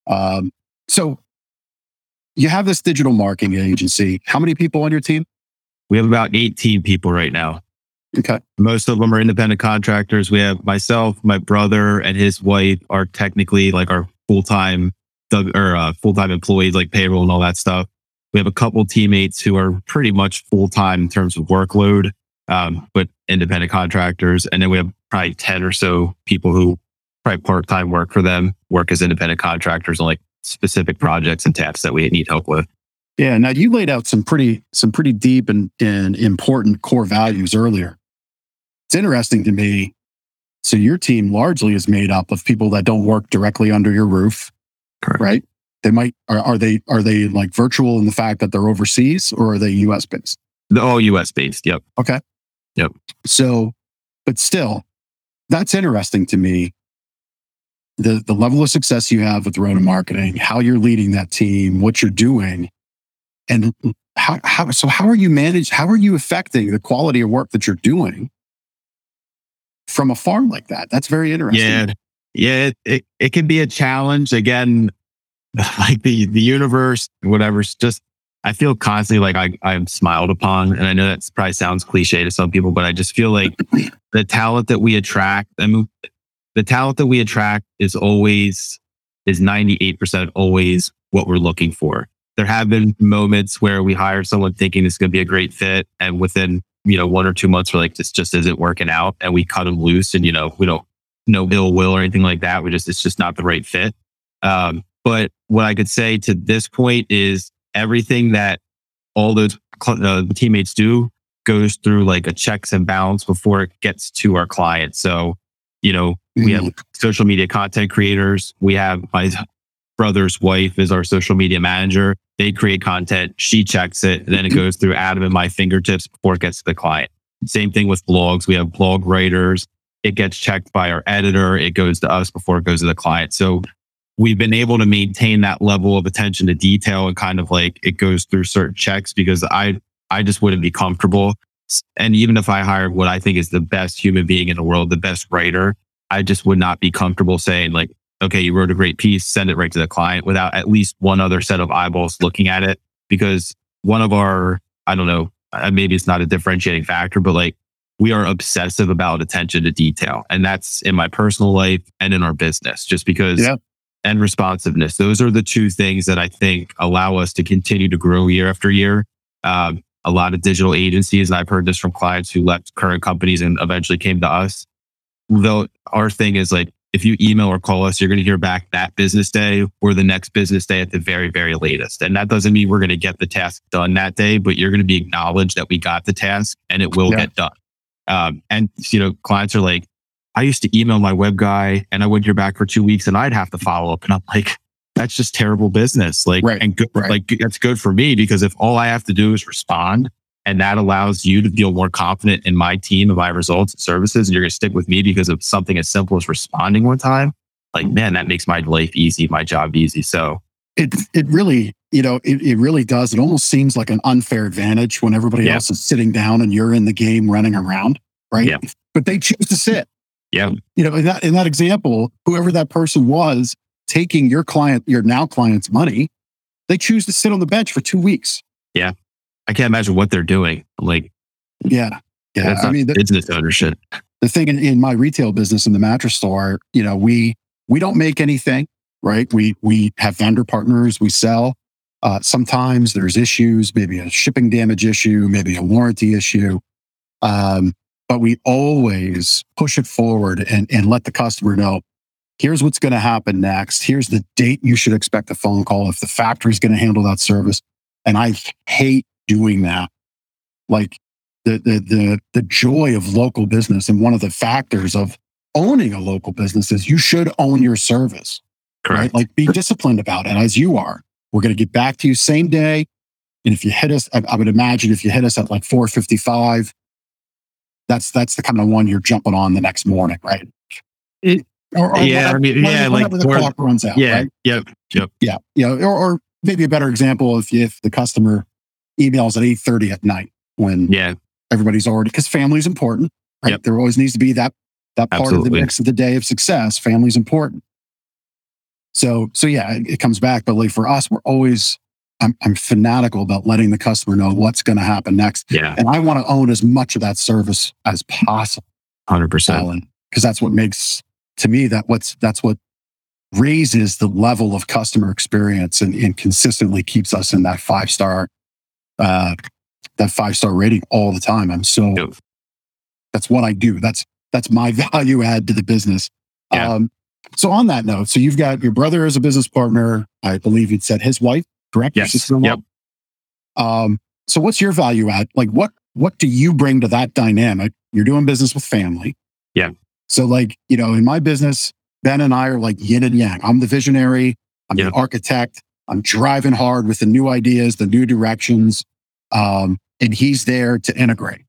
Um, so you have this digital marketing agency. How many people on your team? We have about 18 people right now. Okay. Most of them are independent contractors. We have myself, my brother, and his wife are technically like our full time or uh, full time employees, like payroll and all that stuff. We have a couple teammates who are pretty much full time in terms of workload, um, but independent contractors. And then we have probably 10 or so people who probably part time work for them, work as independent contractors on like specific projects and tasks that we need help with. Yeah. Now you laid out some pretty some pretty deep and, and important core values earlier. It's interesting to me. So your team largely is made up of people that don't work directly under your roof, Correct. right? They might are, are they are they like virtual in the fact that they're overseas or are they US based? The all US based. Yep. Okay. Yep. So, but still, that's interesting to me. The the level of success you have with Roda Marketing, how you're leading that team, what you're doing, and how how so how are you managed? How are you affecting the quality of work that you're doing from a farm like that? That's very interesting. Yeah. Yeah. It, it, it can be a challenge. Again, like the, the universe, whatever's just, I feel constantly like I, I'm smiled upon. And I know that probably sounds cliche to some people, but I just feel like the talent that we attract, I mean, the talent that we attract is always, is 98% always what we're looking for. There have been moments where we hire someone thinking this is going to be a great fit. And within, you know, one or two months, we're like, this just isn't working out. And we cut them loose and, you know, we don't, no ill will or anything like that. We just, it's just not the right fit. Um, but what I could say to this point is everything that all those uh, teammates do goes through like a checks and balance before it gets to our client. So, you know, we have social media content creators. We have my brother's wife is our social media manager. They create content. She checks it. And then it goes through Adam and my fingertips before it gets to the client. Same thing with blogs. We have blog writers. It gets checked by our editor. It goes to us before it goes to the client. So we've been able to maintain that level of attention to detail and kind of like it goes through certain checks because I I just wouldn't be comfortable. And even if I hired what I think is the best human being in the world, the best writer, I just would not be comfortable saying like, okay, you wrote a great piece, send it right to the client without at least one other set of eyeballs looking at it. Because one of our, I don't know, uh, maybe it's not a differentiating factor, but like we are obsessive about attention to detail. And that's in my personal life and in our business, just because yeah. And responsiveness. Those are the two things that I think allow us to continue to grow year after year. Um, a lot of digital agencies, and I've heard this from clients who left current companies and eventually came to us. Though our thing is like, if you email or call us, you're going to hear back that business day or the next business day at the very, very latest. And that doesn't mean we're going to get the task done that day, but you're going to be acknowledged that we got the task and it will yeah. get done. Um, and, you know, clients are like, I used to email my web guy and I wouldn't hear back for two weeks and I'd have to follow up. And I'm like, that's just terrible business. Like, right. and good, right. like that's good for me because if all I have to do is respond and that allows you to feel more confident in my team and my results and services, and you're going to stick with me because of something as simple as responding one time, like, man, that makes my life easy, my job easy. So it, it really, you know, it, it really does. It almost seems like an unfair advantage when everybody yeah. else is sitting down and you're in the game running around, right? Yeah. But they choose to sit. Yeah. You know, in that, in that example, whoever that person was, taking your client, your now client's money, they choose to sit on the bench for two weeks. Yeah. I can't imagine what they're doing. Like, yeah. Yeah. I mean, the, business ownership. The thing in, in my retail business in the mattress store, you know, we, we don't make anything, right? We, we have vendor partners, we sell. Uh, sometimes there's issues, maybe a shipping damage issue, maybe a warranty issue. Um, but we always push it forward and, and let the customer know here's what's going to happen next. Here's the date you should expect a phone call if the factory's going to handle that service. And I hate doing that. Like the, the, the, the joy of local business and one of the factors of owning a local business is you should own your service. Correct. Right? Like be disciplined about it as you are. We're going to get back to you same day. And if you hit us, I, I would imagine if you hit us at like 455, that's that's the kind of one you're jumping on the next morning, right? It, or, or yeah, whatever, I mean, yeah, like the clock runs out. Yeah, right? yep, yep, yeah, yeah. Or, or maybe a better example if if the customer emails at eight thirty at night when yeah everybody's already because family's important, right? Yep. There always needs to be that that part Absolutely. of the mix of the day of success. Family's important. So so yeah, it, it comes back. But like for us, we're always I'm, I'm fanatical about letting the customer know what's going to happen next. Yeah. And I want to own as much of that service as possible. 100%. Because that's what makes to me that what's that's what raises the level of customer experience and, and consistently keeps us in that five star uh that five star rating all the time i'm so yep. that's what i do that's that's my value add to the business yeah. um so on that note so you've got your brother as a business partner i believe you'd said his wife correct yes yep. um so what's your value add like what what do you bring to that dynamic you're doing business with family yeah so, like, you know, in my business, Ben and I are like yin and yang. I'm the visionary, I'm yeah. the architect, I'm driving hard with the new ideas, the new directions. Um, and he's there to integrate.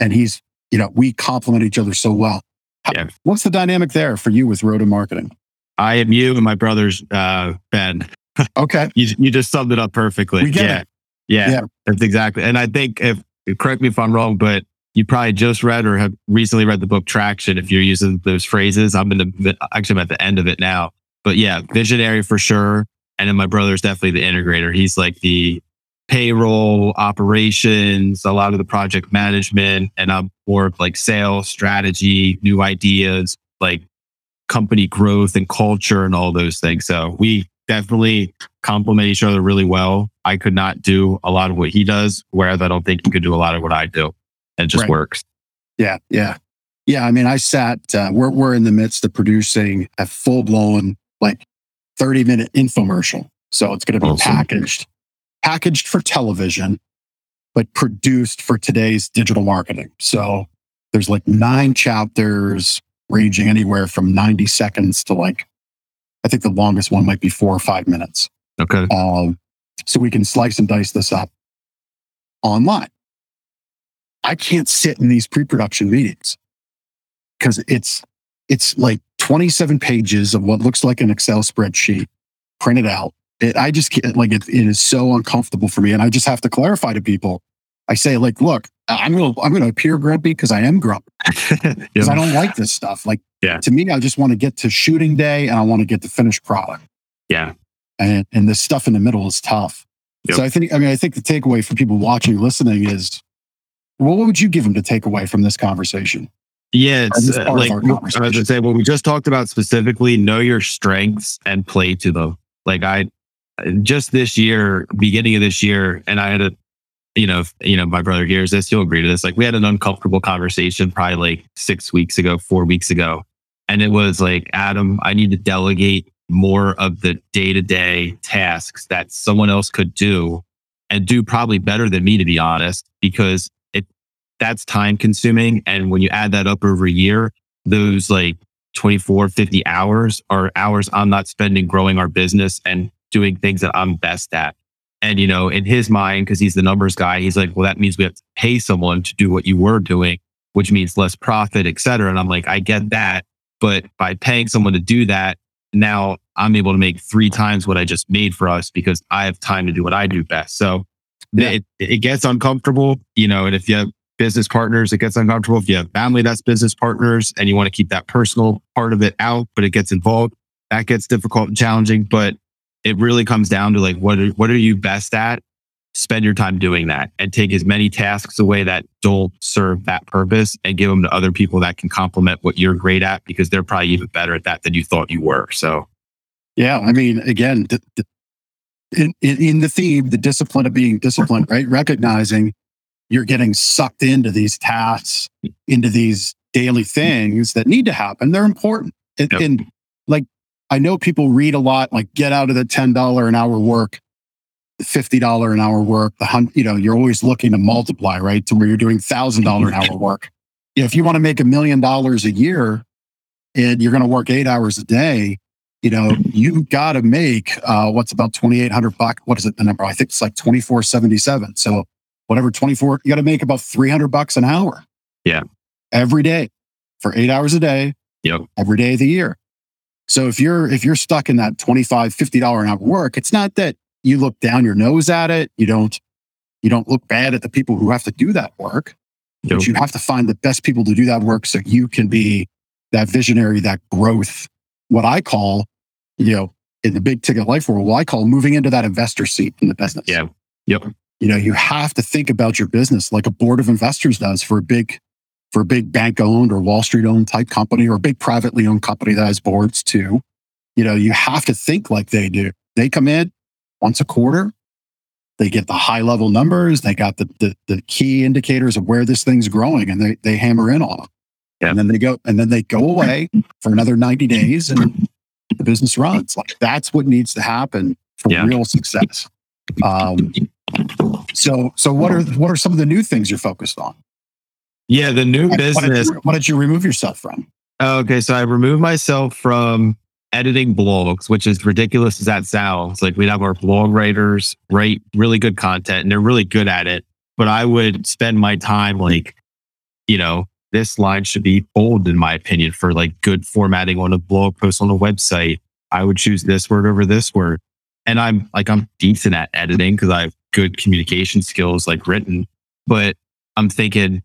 And he's, you know, we complement each other so well. How, yeah. What's the dynamic there for you with Roda Marketing? I am you and my brother's uh, Ben. Okay. you, you just summed it up perfectly. yeah. yeah. Yeah. That's exactly. And I think if, correct me if I'm wrong, but you probably just read or have recently read the book Traction. If you're using those phrases, I'm in the actually I'm at the end of it now. But yeah, visionary for sure. And then my brother's definitely the integrator. He's like the payroll operations, a lot of the project management, and I'm more of like sales strategy, new ideas, like company growth and culture and all those things. So we definitely complement each other really well. I could not do a lot of what he does, whereas I don't think he could do a lot of what I do it just right. works. Yeah, yeah, yeah. I mean, I sat. Uh, we're we're in the midst of producing a full blown like thirty minute infomercial, so it's going to be awesome. packaged, packaged for television, but produced for today's digital marketing. So there's like nine chapters ranging anywhere from 90 seconds to like, I think the longest one might be four or five minutes. Okay. Um, so we can slice and dice this up online. I can't sit in these pre-production meetings because it's it's like 27 pages of what looks like an Excel spreadsheet printed out. It, I just can't, like, it, it is so uncomfortable for me. And I just have to clarify to people. I say, like, look, I'm going to, I'm to appear grumpy because I am grumpy because I don't like this stuff. Like, Yeah. to me, I just want to get to shooting day and I want to get the finished product. Yeah. And, and the stuff in the middle is tough. Yep. So I think, I mean, I think the takeaway for people watching, listening is what would you give them to take away from this conversation? Yeah, this it's uh, like I was gonna say what we just talked about specifically. Know your strengths and play to them. Like I, just this year, beginning of this year, and I had a, you know, if, you know, my brother hears this, he'll agree to this. Like we had an uncomfortable conversation probably like six weeks ago, four weeks ago, and it was like, Adam, I need to delegate more of the day to day tasks that someone else could do, and do probably better than me, to be honest, because it that's time consuming. And when you add that up over a year, those like 24, 50 hours are hours I'm not spending growing our business and doing things that I'm best at. And, you know, in his mind, because he's the numbers guy, he's like, well, that means we have to pay someone to do what you were doing, which means less profit, et cetera. And I'm like, I get that. But by paying someone to do that, now I'm able to make three times what I just made for us because I have time to do what I do best. So Yeah. it, it gets uncomfortable, you know, and if you have business partners, it gets uncomfortable. If you have family that's business partners and you want to keep that personal part of it out, but it gets involved, that gets difficult and challenging. But it really comes down to like, what are, what are you best at? Spend your time doing that and take as many tasks away that don't serve that purpose and give them to other people that can complement what you're great at because they're probably even better at that than you thought you were. So, Yeah, I mean, again, in, in in the theme, the discipline of being disciplined, right? Recognizing you're getting sucked into these tasks, into these daily things that need to happen. They're important, and, Yep. and like I know people read a lot, like get out of the ten dollar an hour work, the fifty dollar an hour work, the you know, you're always looking to multiply, right, to where you're doing thousand dollar an hour work. You know, if you want to make a million dollars a year, and you're going to work eight hours a day, you know, you got to make uh, what's about 2,800 bucks. What is it? The number? I think it's like 2477. So whatever, 24, you got to make about 300 bucks an hour. Yeah. Every day for eight hours a day. Yep. Every day of the year. So if you're, if you're stuck in that 25, $50 an hour work, it's not that you look down your nose at it. You don't, you don't look bad at the people who have to do that work, Yep. but you have to find the best people to do that work so you can be that visionary, that growth, what I call, you know, in the big ticket life world, what I call moving into that investor seat in the business. Yeah. Yep. You know, you have to think about your business like a board of investors does for a big, for a big bank owned or Wall Street owned type company or a big privately owned company that has boards too. You know, you have to think like they do. They come in once a quarter. They get the high level numbers. They got the, the, the key indicators of where this thing's growing and they, they hammer in on them. Yeah. And then they go, and then they go away for another 90 days and the business runs. Like that's what needs to happen for Yeah. real success. Um, so, so what are, what are some of the new things you're focused on? Yeah. The new What- What did, business. you, what did you remove yourself from? Okay, so I removed myself from editing blogs, which is ridiculous as that sounds. Like we'd have our blog writers write really good content and they're really good at it. But I would spend my time like, you know, this line should be bold in my opinion for like good formatting on a blog post on a website. I would choose this word over this word. And I'm like, I'm decent at editing because I have good communication skills like written, but I'm thinking,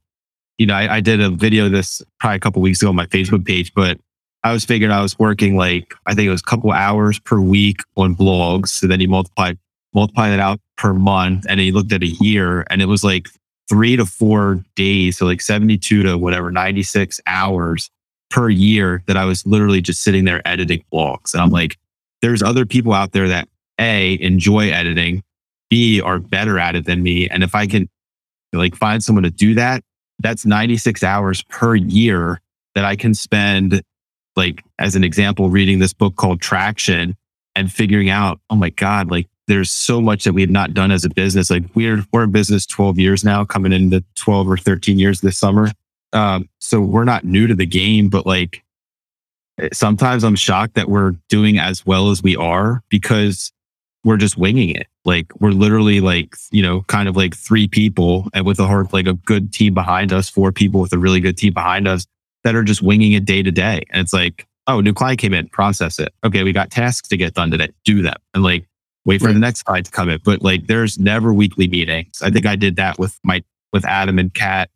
you know, I, I did a video this probably a couple weeks ago on my Facebook page, but I was figuring I was working like I think it was a couple hours per week on blogs. So then you multiply multiply that out per month, and then you looked at a year, and it was like three to four days, so like seventy two to whatever ninety six hours per year that I was literally just sitting there editing blogs. And I'm like, there's other people out there that a enjoy editing, b are better at it than me, and if I can like find someone to do that, that's 96 hours per year that I can spend, like, as an example, reading this book called Traction and figuring out, oh my God, like, there's so much that we have not done as a business. Like, we're, we're in business 12 years now, coming into 12 or 13 years this summer. Um, so we're not new to the game, but like, sometimes I'm shocked that we're doing as well as we are because we're just winging it. Like we're literally like, you know, kind of like three people and with a hard, like a good team behind us, four people with a really good team behind us that are just winging it day to day. And it's like, oh, new client came in, process it. Okay, we got tasks to get done today, do them. And like wait for Right. the next client to come in. But like there's never weekly meetings. I think I did that with my with Adam and Kat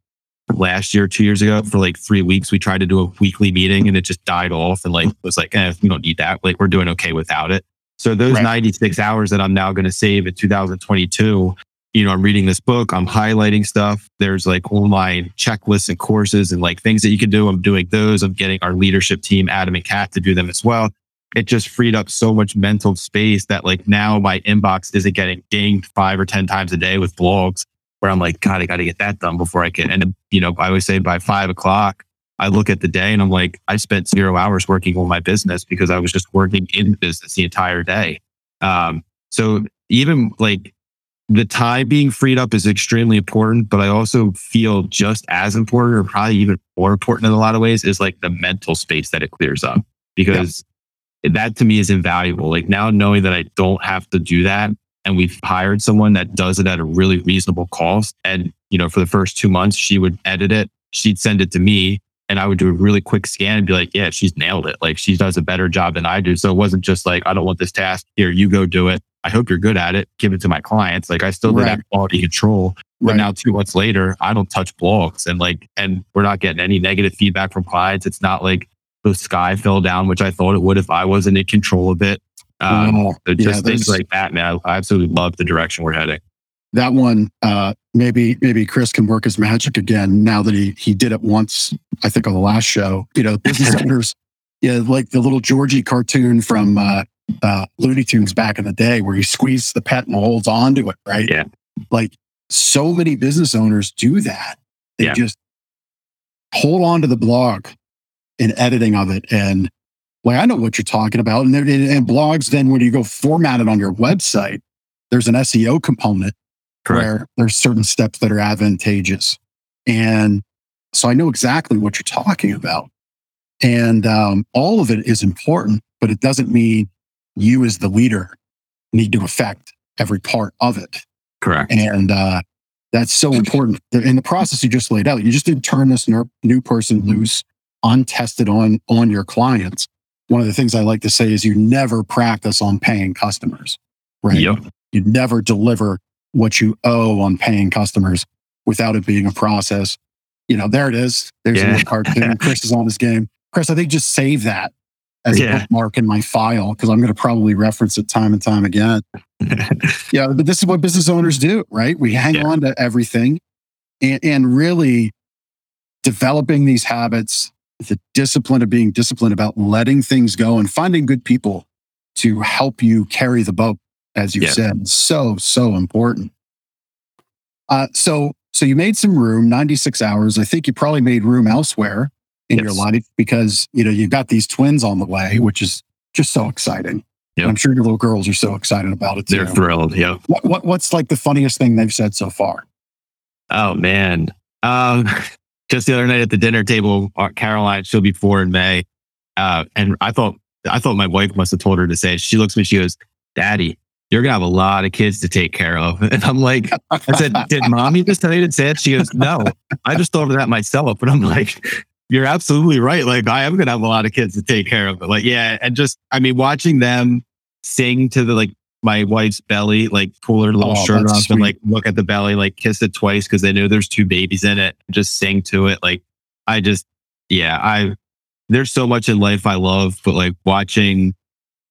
last year, two years ago, for like three weeks. We tried to do a weekly meeting and it just died off and like was like, eh, we don't need that. Like we're doing okay without it. So those Right. 96 hours that I'm now going to save in 2022, you know, I'm reading this book, I'm highlighting stuff. There's like online checklists and courses and like things that you can do. I'm doing those. I'm getting our leadership team, Adam and Kat, to do them as well. It just freed up so much mental space that like now my inbox isn't getting dinged five or 10 times a day with blogs where I'm like, God, I got to get that done before I can. And, you know, I always say by five o'clock, I look at the day and I'm like, I spent zero hours working on my business because I was just working in the business the entire day. Um, so even like the time being freed up is extremely important, but I also feel just as important or probably even more important in a lot of ways is like the mental space that it clears up because that to me is invaluable. Like now knowing that I don't have to do that and we've hired someone that does it at a really reasonable cost. And, you know, for the first two months, she would edit it, she'd send it to me, and I would do a really quick scan and be like, yeah, she's nailed it. Like she does a better job than I do. So it wasn't just like, I don't want this task. Here, you go do it. I hope you're good at it. Give it to my clients. Like I still did Right. that quality control. But Right. now two months later, I don't touch blogs and like, and we're not getting any negative feedback from clients. It's not like the sky fell down, which I thought it would if I wasn't in control of it. Um, so Yeah, just things like that, man. I absolutely love the direction we're heading. that one uh maybe maybe chris can work his magic again now that he he did it once i think on the last show you know business owners yeah like the little georgie cartoon from uh uh looney tunes back in the day where he squeezes the pet and holds on to it right Yeah. like so many business owners do that they Yeah. just hold on to the blog and editing of it and like i know what you're talking about and, and blogs then when you go format it on your website there's an seo component where there's certain steps that are advantageous. And so I know exactly what you're talking about. And um, all of it is important, but it doesn't mean you as the leader need to affect every part of it. Correct. And uh, that's so important. In the process you just laid out, you just didn't turn this ner- new person loose, untested on on your clients. One of the things I like to say is you never practice on paying customers, right? Yep. you never deliver what you owe on paying customers without it being a process. You know, there it is. There's a Yeah. little cartoon. Chris is on his game. Chris, I think just save that as a bookmark in my file because I'm going to probably reference it time and time again. Yeah, but this is what business owners do, right? We hang Yeah. on to everything and, and really developing these habits, the discipline of being disciplined about letting things go and finding good people to help you carry the boat, as you Yeah. said. So, so important. Uh, so, so you made some room, 96 hours. I think you probably made room elsewhere in your life because, you know, you've got these twins on the way, which is just so exciting. Yep. I'm sure your little girls are so excited about it too. They're thrilled. Yeah. What, what what's like the funniest thing they've said so far? Oh man. Um, just the other night at the dinner table, uh, Caroline, she'll be four in May. Uh, and I thought, I thought my wife must have told her to say, she looks at me, she goes, daddy, you're going to have a lot of kids to take care of. And I'm like, I said, did mommy just tell you to say it? She goes, no, I just thought of that myself. But I'm like, you're absolutely right. Like I am going to have a lot of kids to take care of. But like, yeah. And just, I mean, watching them sing to the, like my wife's belly, like pull her little Oh, shirt off sweet. and like look at the belly, like kiss it twice. Cause they know there's two babies in it. Just sing to it. Like I just, yeah, I, there's so much in life I love, but like watching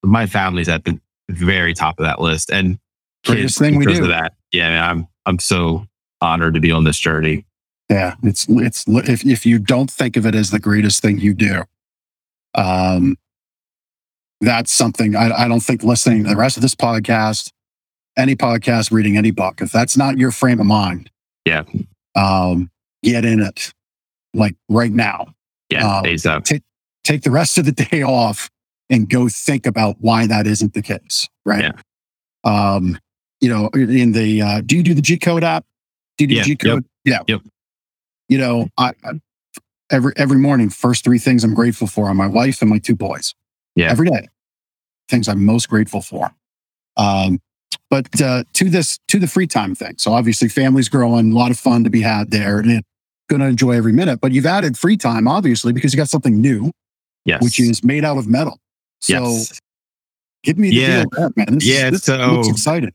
my family's at the very top of that list and Greatest thing we do. of that. Yeah, man, I'm, I'm so honored to be on this journey. Yeah, it's it's if if you don't think of it as the greatest thing you do, um, that's something I, I don't think listening to the rest of this podcast, any podcast, reading any book, if that's not your frame of mind, Yeah. um, get in it like right now. Yeah. Um, up. Take the rest of the day off and go think about why that isn't the case. Right. Um, you know, in the uh, do you do the G code app? Do you do Yeah, G code? Yeah. Yep. You know, I, I every every morning, first three things I'm grateful for are my wife and my two boys. Yeah. Every day. Things I'm most grateful for. Um, but uh, to this to the free time thing. So obviously family's growing, a lot of fun to be had there, and gonna enjoy every minute. But you've added free time, obviously, because you got something new Yes. which is made out of metal. So yes. give me the Yeah. deal there, man. This, Yeah, this so- looks exciting.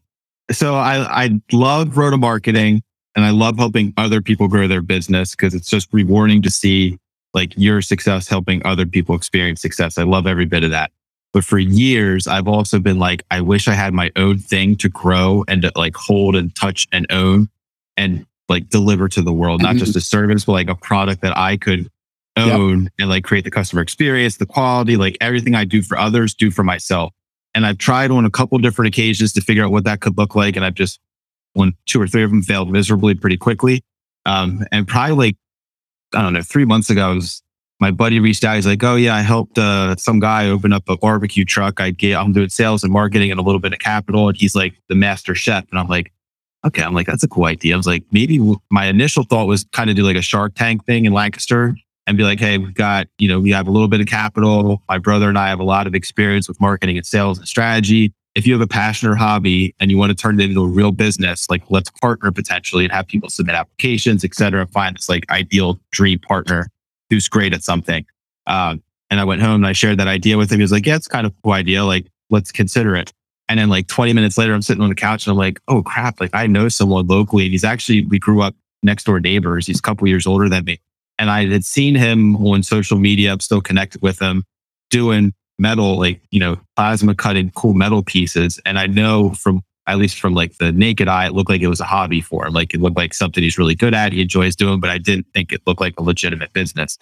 so I I love Roda marketing and I love helping other people grow their business because it's just rewarding to see like your success helping other people experience success. I love every bit of that. But for years, I've also been like, I wish I had my own thing to grow and to like hold and touch and own and like deliver to the world, not Mhm. just a service, but like a product that I could Yep. own and like create the customer experience, the quality, like everything I do for others, do for myself. And I've tried on a couple different occasions to figure out what that could look like. And I've just, one, two or three of them failed miserably pretty quickly. Um, and probably like, I don't know, three months ago, was, my buddy reached out. He's like, Oh yeah, I helped, uh, some guy open up a barbecue truck. I get, I'm doing sales and marketing and a little bit of capital. And he's like the master chef. And I'm like, okay, I'm like, that's a cool idea. I was like, maybe my initial thought was kind of do like a shark tank thing in Lancaster and be like, hey, we've got, you know, we have a little bit of capital. My brother and I have a lot of experience with marketing and sales and strategy. If you have a passion or hobby and you want to turn it into a real business, like let's partner potentially and have people submit applications, et cetera, find this like ideal dream partner who's great at something. Um, and I went home and I shared that idea with him. He was like, yeah, it's kind of a cool idea. Like, let's consider it. And then like 20 minutes later, I'm sitting on the couch and I'm like, oh crap, like I know someone locally. And he's actually, we grew up next door neighbors. He's a couple years older than me. And I had seen him on social media. I'm still connected with him doing metal, like, you know, plasma cutting cool metal pieces. And I know from, at least from like the naked eye, it looked like it was a hobby for him. Like it looked like something he's really good at. He enjoys doing, but I didn't think it looked like a legitimate business.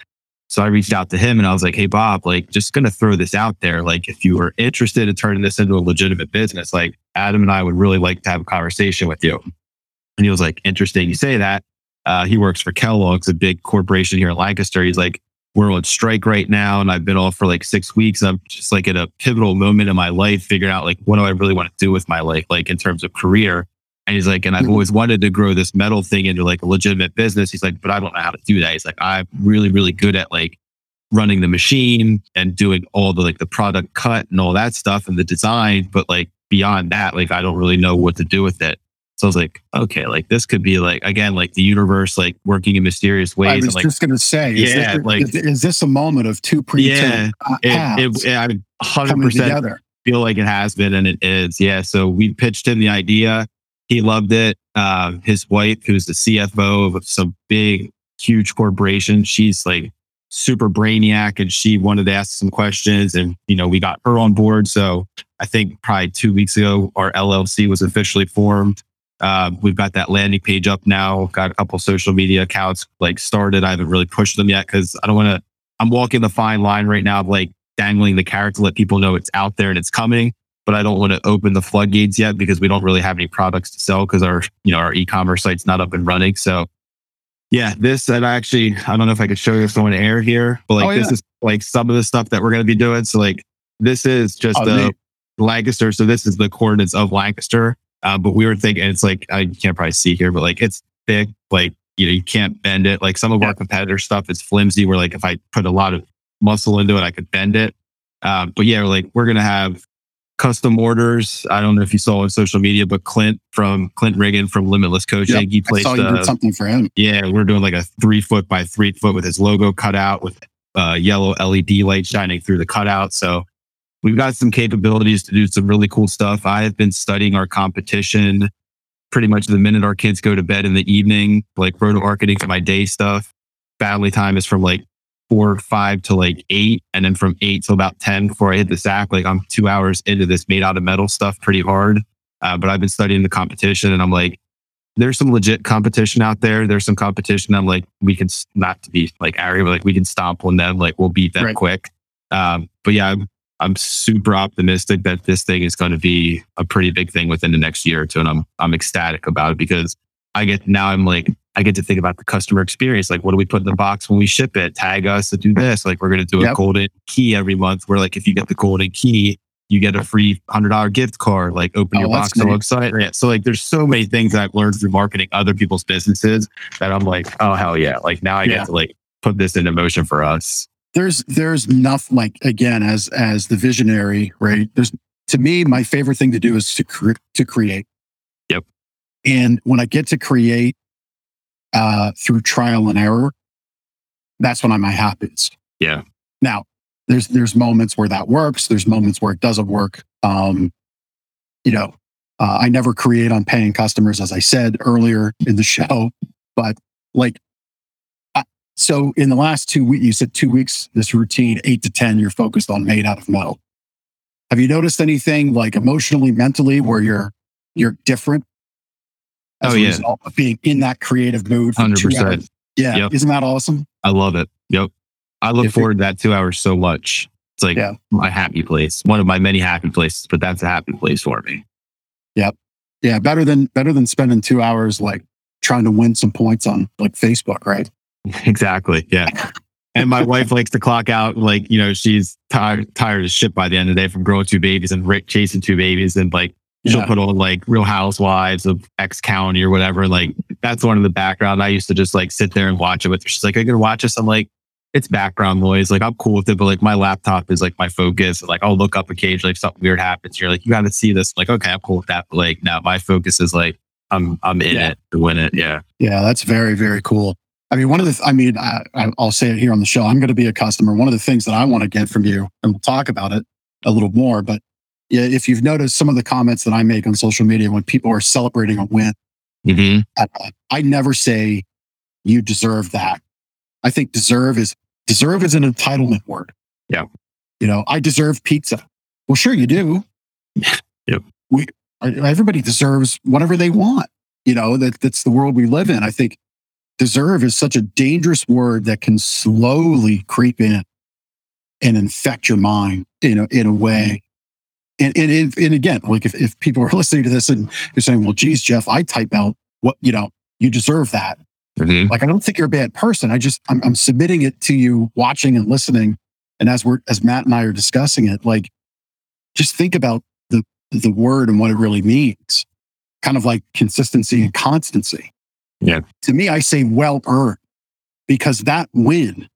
So I reached out to him and I was like, Hey, Bob, like just going to throw this out there. Like if you were interested in turning this into a legitimate business, like Adam and I would really like to have a conversation with you. And he was like, interesting. You say that. Uh, he works for Kellogg's, a big corporation here in Lancaster. He's like, we're on strike right now. And I've been off for like six weeks. I'm just like at a pivotal moment in my life, figuring out like, what do I really want to do with my life? Like in terms of career. And he's like, and I've Mhm. always wanted to grow this metal thing into like a legitimate business. He's like, but I don't know how to do that. He's like, I'm really, really good at like running the machine and doing all the like the product cut and all that stuff and the design. But like beyond that, like I don't really know what to do with it. So I was like, okay, like this could be like again, like the universe like working in mysterious ways. I was And like just going to say, is, Yeah, this, like- is, is this a moment of two Yeah, pre uh, it, it, I mean, hundred percent feel like it has been and it is. Yeah. So we pitched him the idea. He loved it. Uh, his wife, who's the CFO of some big, huge corporation, she's like super brainiac and she wanted to ask some questions and, you know, we got her on board. So I think probably two weeks ago, our LLC was officially formed. Uh, we've got that landing page up now. Got a couple social media accounts like started. I haven't really pushed them yet because I don't want to. I'm walking the fine line right now of like dangling the carrot to let people know it's out there and it's coming. But I don't want to open the floodgates yet because we don't really have any products to sell because our you know our e-commerce site's not up and running. So yeah, this and I actually I don't know if I could show you on air here, but like Oh, this is like some of the stuff that we're going to be doing. So like this is just Oh, the neat. Lancaster. So this is the coordinates of Lancaster. Uh, but we were thinking it's like I can't probably see here, but like it's thick, like you know, you can't bend it. Like some of Yeah. our competitor stuff is flimsy, where like if I put a lot of muscle into it, I could bend it. Um, but yeah, like we're gonna have custom orders. I don't know if you saw on social media, but Clint from Clint Reagan from Limitless Coaching, Yep, he placed saw you uh, did something for him. yeah, we're doing like a three foot by three foot with his logo cut out with uh, yellow LED light shining through the cutout. So we've got some capabilities to do some really cool stuff. I have been studying our competition pretty much the minute our kids go to bed in the evening, like Roda marketing for my day stuff. Badly time is from like four or five to like eight. And then from eight till about 10 before I hit the sack, like I'm two hours into this made out of metal stuff pretty hard. Uh, but I've been studying the competition and I'm like, there's some legit competition out there. There's some competition. I'm like, we can not to be like Ari, but like we can stomp on them. Like we'll beat them Right. quick. Um, but yeah, I'm, I'm super optimistic that this thing is going to be a pretty big thing within the next year or two. And I'm, I'm ecstatic about it because I get, now I'm like, I get to think about the customer experience. Like, what do we put in the box when we ship it? Tag us to do this. Like, we're going to do a Yep. golden key every month where like, if you get the golden key, you get a free hundred dollar gift card. Like open Oh, your box on the website. Yeah. So like, there's so many things that I've learned through marketing other people's businesses that I'm like, oh hell yeah! Like now I Yeah. get to like put this into motion for us. There's there's nothing like again as as the visionary right there's to me my favorite thing to do is to cre- to create Yep. and when i get to create uh through trial and error that's when i'm my happiest Yeah. now there's there's moments where that works. There's moments where it doesn't work. Um, you know, uh, I never create on paying customers, as I said earlier in the show. But like, so in the last two weeks, you said two weeks. This routine, eight to ten, you're focused on made out of metal. Have you noticed anything like emotionally, mentally, where you're you're different? as oh yeah, of being in that creative mood. Hundred percent. Yeah, yep. isn't that awesome? I love it. Yep. I look if forward to that two hours so much. It's like yeah. my happy place, one of my many happy places, but that's a happy place for me. Yep. Yeah. Better than, better than spending two hours like trying to win some points on like Facebook, right? Exactly. Yeah. and my wife likes to clock out, like, you know, she's tired, tired as shit by the end of the day from growing two babies and Rick chasing two babies. And like, she'll yeah. put on like Real Housewives of X County or whatever. Like, that's one of the background. I used to just like sit there and watch it with her. She's like, I can watch this? I'm like, it's background noise. Like I'm cool with it, but like my laptop is like my focus. Like I'll look up occasionally if something weird happens. You're like, you got to see this. I'm like, okay, I'm cool with that. But like, now my focus is like, I'm I'm in yeah. it to win it. Yeah. Yeah, that's very very cool. I mean, one of the, th- I mean, I, I'll say it here on the show. I'm going to be a customer. One of the things that I want to get from you, and we'll talk about it a little more. But yeah, if you've noticed some of the comments that I make on social media when people are celebrating a win, mm-hmm. I, I never say you deserve that. I think deserve is Deserve is an entitlement word. Yeah. You know, I deserve pizza. Well, sure you do. yep. We everybody deserves whatever they want. You know, that that's the world we live in. I think deserve is such a dangerous word that can slowly creep in and infect your mind in a, in a way. And, and, and again, like if, if people are listening to this and you're saying, well, geez, Jeff, I type out what, you know, you deserve that. Mm-hmm. Like, I don't think you're a bad person. I just, I'm, I'm submitting it to you, watching and listening. And as we're, as Matt and I are discussing it, like, just think about the, the word and what it really means. Kind of like consistency and constancy. Yeah. To me, I say well earned because that win,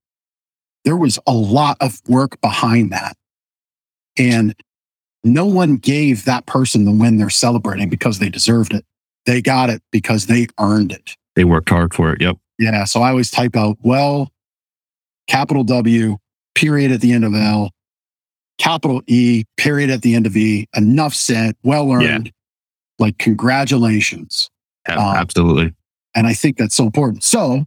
there was a lot of work behind that. And no one gave that person the win they're celebrating because they deserved it. They got it because they earned it. They worked hard for it. Yep. Yeah. So I always type out, well, capital W, period at the end of L, capital E, period at the end of E. Enough said, well earned. Yeah. Like, congratulations. Yeah, um, absolutely. And I think that's so important. So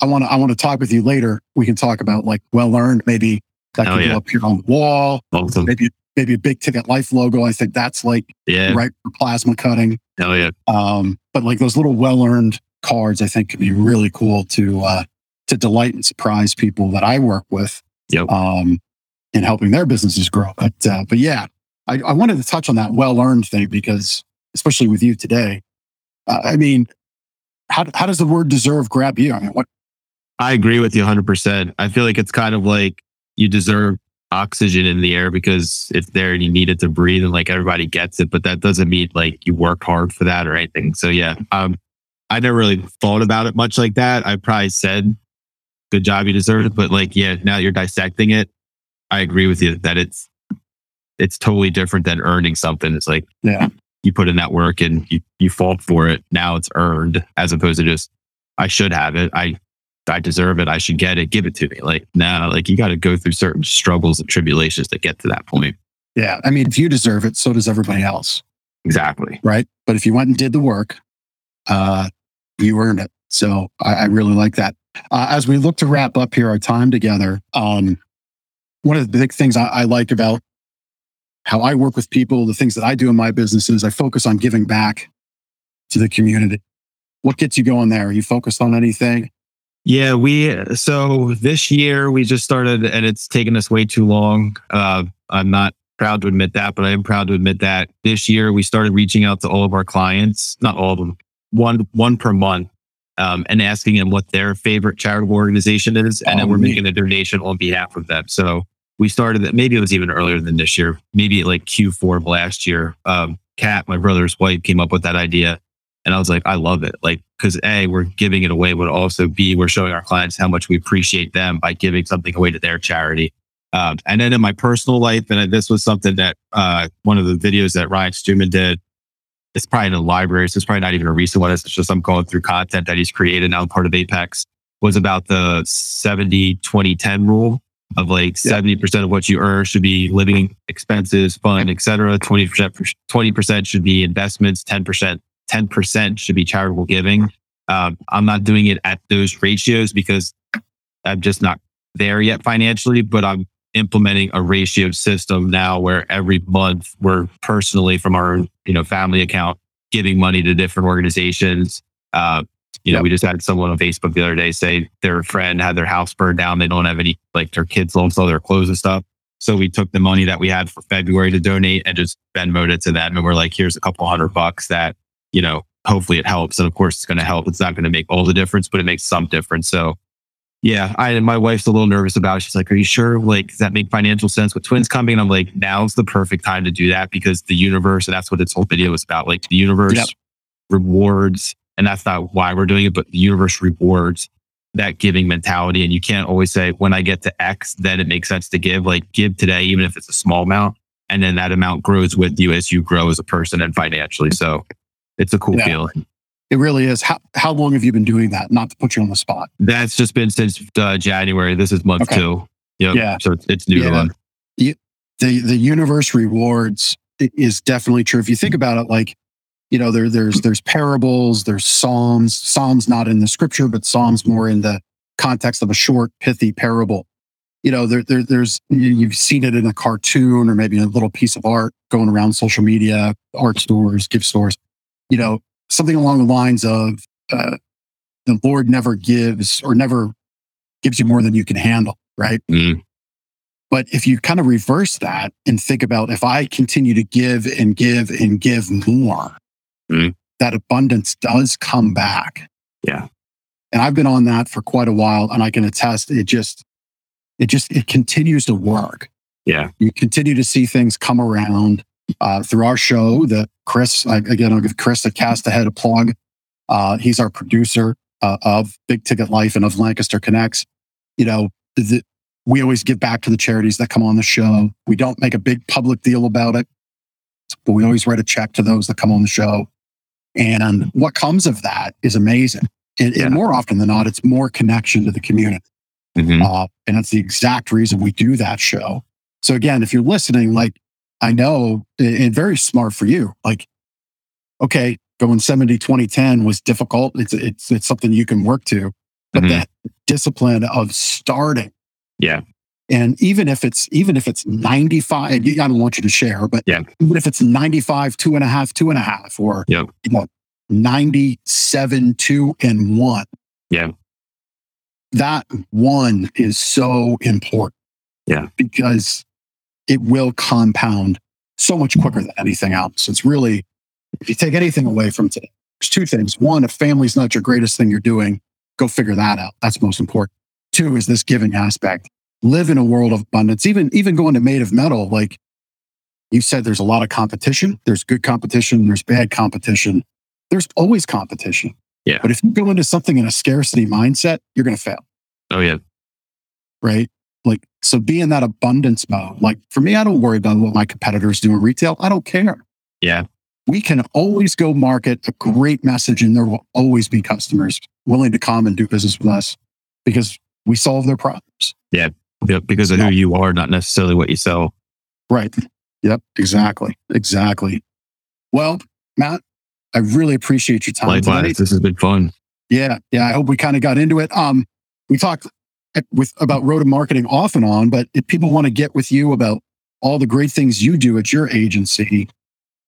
I want to I want to talk with you later. We can talk about like well earned, maybe that Hell can yeah. go up here on the wall. Awesome. Maybe maybe a big ticket life logo. I think that's like yeah. right for plasma cutting. Hell yeah. Um, but like those little well earned cards, I think could be really cool to uh, to delight and surprise people that I work with. Yep. Um, in helping their businesses grow. But uh, but yeah, I, I wanted to touch on that well earned thing because especially with you today, uh, I mean, how how does the word deserve grab you? I mean, what? I agree with you 100. percent I feel like it's kind of like you deserve oxygen in the air because it's there and you need it to breathe and like everybody gets it but that doesn't mean like you worked hard for that or anything so yeah um I never really thought about it much like that. I probably said, good job, you deserve it. But like, yeah, now you're dissecting it. I agree with you that it's, it's totally different than earning something. It's like, yeah, you put in that work and you, you fought for it. Now it's earned as opposed to just, I should have it. I, I deserve it. I should get it. Give it to me. Like now, like you got to go through certain struggles and tribulations to get to that point. Yeah. I mean, if you deserve it, so does everybody else. Exactly. Right. But if you went and did the work, uh, you earned it. So I, I really like that. Uh, as we look to wrap up here our time together, um, one of the big things I, I like about how I work with people, the things that I do in my business is I focus on giving back to the community. What gets you going there? Are you focused on anything? Yeah, we so this year we just started and it's taken us way too long. Uh, I'm not proud to admit that, but I am proud to admit that this year we started reaching out to all of our clients, not all of them, one one per month um, and asking them what their favorite charitable organization is, and oh, then we're making a donation on behalf of them. So we started that. Maybe it was even earlier than this year. Maybe like Q4 of last year. Um, Kat, my brother's wife, came up with that idea, and I was like, I love it. Like because a we're giving it away, but also b we're showing our clients how much we appreciate them by giving something away to their charity. Um, and then in my personal life, and this was something that uh, one of the videos that Ryan Stewman did it's probably in the library. So it's probably not even a recent one. It's just I'm going through content that he's created now part of Apex was about the 70, 20, 10 rule. Of like 70% of what you earn should be living expenses, fund, etc. 20%, 20% should be investments, 10%, 10% should be charitable giving. Um, I'm not doing it at those ratios because I'm just not there yet financially, but I'm implementing a ratio system now where every month we're personally from our you know family account giving money to different organizations. Uh, you know, yep. we just had someone on Facebook the other day say their friend had their house burned down. They don't have any like their kids don't sell their clothes and stuff. So we took the money that we had for February to donate and just Venmoed it to them. And we're like, here's a couple hundred bucks that, you know, hopefully it helps. And of course it's going to help. It's not going to make all the difference, but it makes some difference. So yeah, I and my wife's a little nervous about it. She's like, Are you sure? Like, does that make financial sense with twins coming? And I'm like, now's the perfect time to do that because the universe, and that's what this whole video was about. Like the universe yep. rewards, and that's not why we're doing it, but the universe rewards that giving mentality. And you can't always say, when I get to X, then it makes sense to give. Like give today, even if it's a small amount. And then that amount grows with you as you grow as a person and financially. So it's a cool yeah. feeling. It really is. How how long have you been doing that? Not to put you on the spot. That's just been since uh, January. This is month okay. two. Yep. Yeah. So it's, it's new yeah. to them. The, the the universe rewards is definitely true. If you think about it, like you know, there there's there's parables, there's psalms. Psalms not in the scripture, but psalms more in the context of a short, pithy parable. You know, there, there there's you've seen it in a cartoon or maybe a little piece of art going around social media, art stores, gift stores. You know, something along the lines of uh, the Lord never gives or never gives you more than you can handle, right? Mm. But if you kind of reverse that and think about if I continue to give and give and give more, mm. that abundance does come back. Yeah. And I've been on that for quite a while and I can attest it just, it just, it continues to work. Yeah. You continue to see things come around uh, through our show that Chris, I, again, I'll give Chris a cast ahead a plug. Uh, he's our producer uh, of Big Ticket Life and of Lancaster Connects. You know, the, we always give back to the charities that come on the show. We don't make a big public deal about it, but we always write a check to those that come on the show. And what comes of that is amazing. And, yeah. and more often than not, it's more connection to the community. Mm-hmm. Uh, and that's the exact reason we do that show. So again, if you're listening, like I know, and very smart for you. Like, okay, going 70, 20, 10 was difficult. It's, it's, it's something you can work to, but mm-hmm. that discipline of starting. Yeah. And even if it's, even if it's 95, I don't want you to share, but yeah. even if it's 95, two and a half, two and a half, or, yep. you know, 97, two and one. Yeah. That one is so important. Yeah. Because it will compound so much quicker than anything else. It's really, if you take anything away from today, there's two things. One, if family's not your greatest thing you're doing, go figure that out. That's most important. Two is this giving aspect. Live in a world of abundance. Even, even going to made of metal, like you said, there's a lot of competition. There's good competition. There's bad competition. There's always competition. Yeah. But if you go into something in a scarcity mindset, you're going to fail. Oh, yeah. Right. Like, so be in that abundance mode. Like for me, I don't worry about what my competitors do in retail. I don't care. Yeah. We can always go market a great message and there will always be customers willing to come and do business with us because we solve their problems. Yeah. Yeah because of who you are, not necessarily what you sell. Right. Yep. Exactly. Exactly. Well, Matt, I really appreciate your time. Likewise. Tonight. This has been fun. Yeah. Yeah. I hope we kind of got into it. Um, we talked with about Roda marketing off and on, but if people want to get with you about all the great things you do at your agency,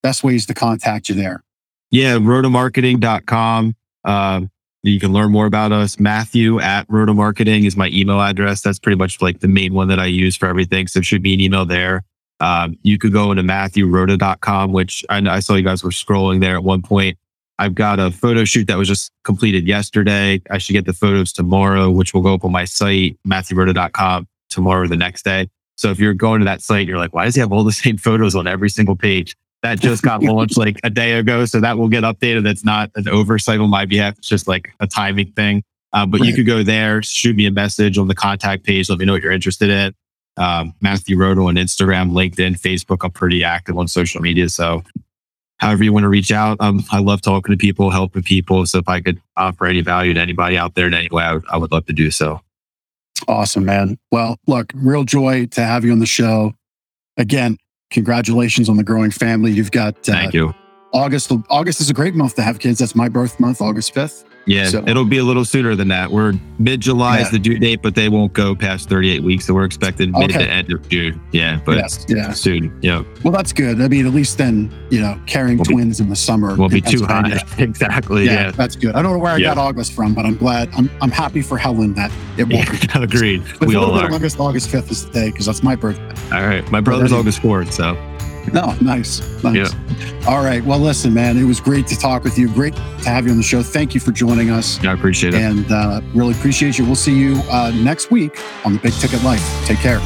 best ways to contact you there. Yeah, rodamarketing.com. Uh, you can learn more about us. Matthew at Roda Marketing is my email address. That's pretty much like the main one that I use for everything. So it should be an email there. Um, you could go into MatthewRoda.com, which I, I saw you guys were scrolling there at one point. I've got a photo shoot that was just completed yesterday. I should get the photos tomorrow, which will go up on my site, MatthewRoda.com tomorrow or the next day. So if you're going to that site, you're like, why does he have all the same photos on every single page? That just got launched like a day ago. So that will get updated. That's not an oversight on my behalf. It's just like a timing thing. Uh, but right. you could go there, shoot me a message on the contact page. Let me know what you're interested in. Um, Matthew Roda on Instagram, LinkedIn, Facebook. I'm pretty active on social media. So however you want to reach out. Um, I love talking to people, helping people. So if I could offer any value to anybody out there in any way, I would, I would love to do so. Awesome, man. Well, look, real joy to have you on the show. Again, congratulations on the growing family. You've got uh, Thank you. August. August is a great month to have kids. That's my birth month, August 5th. Yeah, So- it'll be a little sooner than that. We're mid July Yeah. is the due date, but they won't go past 38 weeks. So we're expected mid Okay. to end of June. Yeah, but yes. Yeah. soon. Yeah, Well, that's good. I mean, at least then, you know, carrying be- twins in the summer. won't be too high. Exactly. Yeah, Yeah. that's good. I don't know where I Yeah. got August from, but I'm glad. I'm, I'm happy for Helen that it won't. Yeah, agreed. But We all are. August, August 5th is the day because that's my birthday. All right. My brother's August 4th. So No, nice. Nice. All right. Well, listen, man, it was great to talk with you. Great to have you on the show. Thank you for joining us I appreciate it. and uh, really appreciate you. We'll see you uh, next week on the Big Ticket Life. Take care.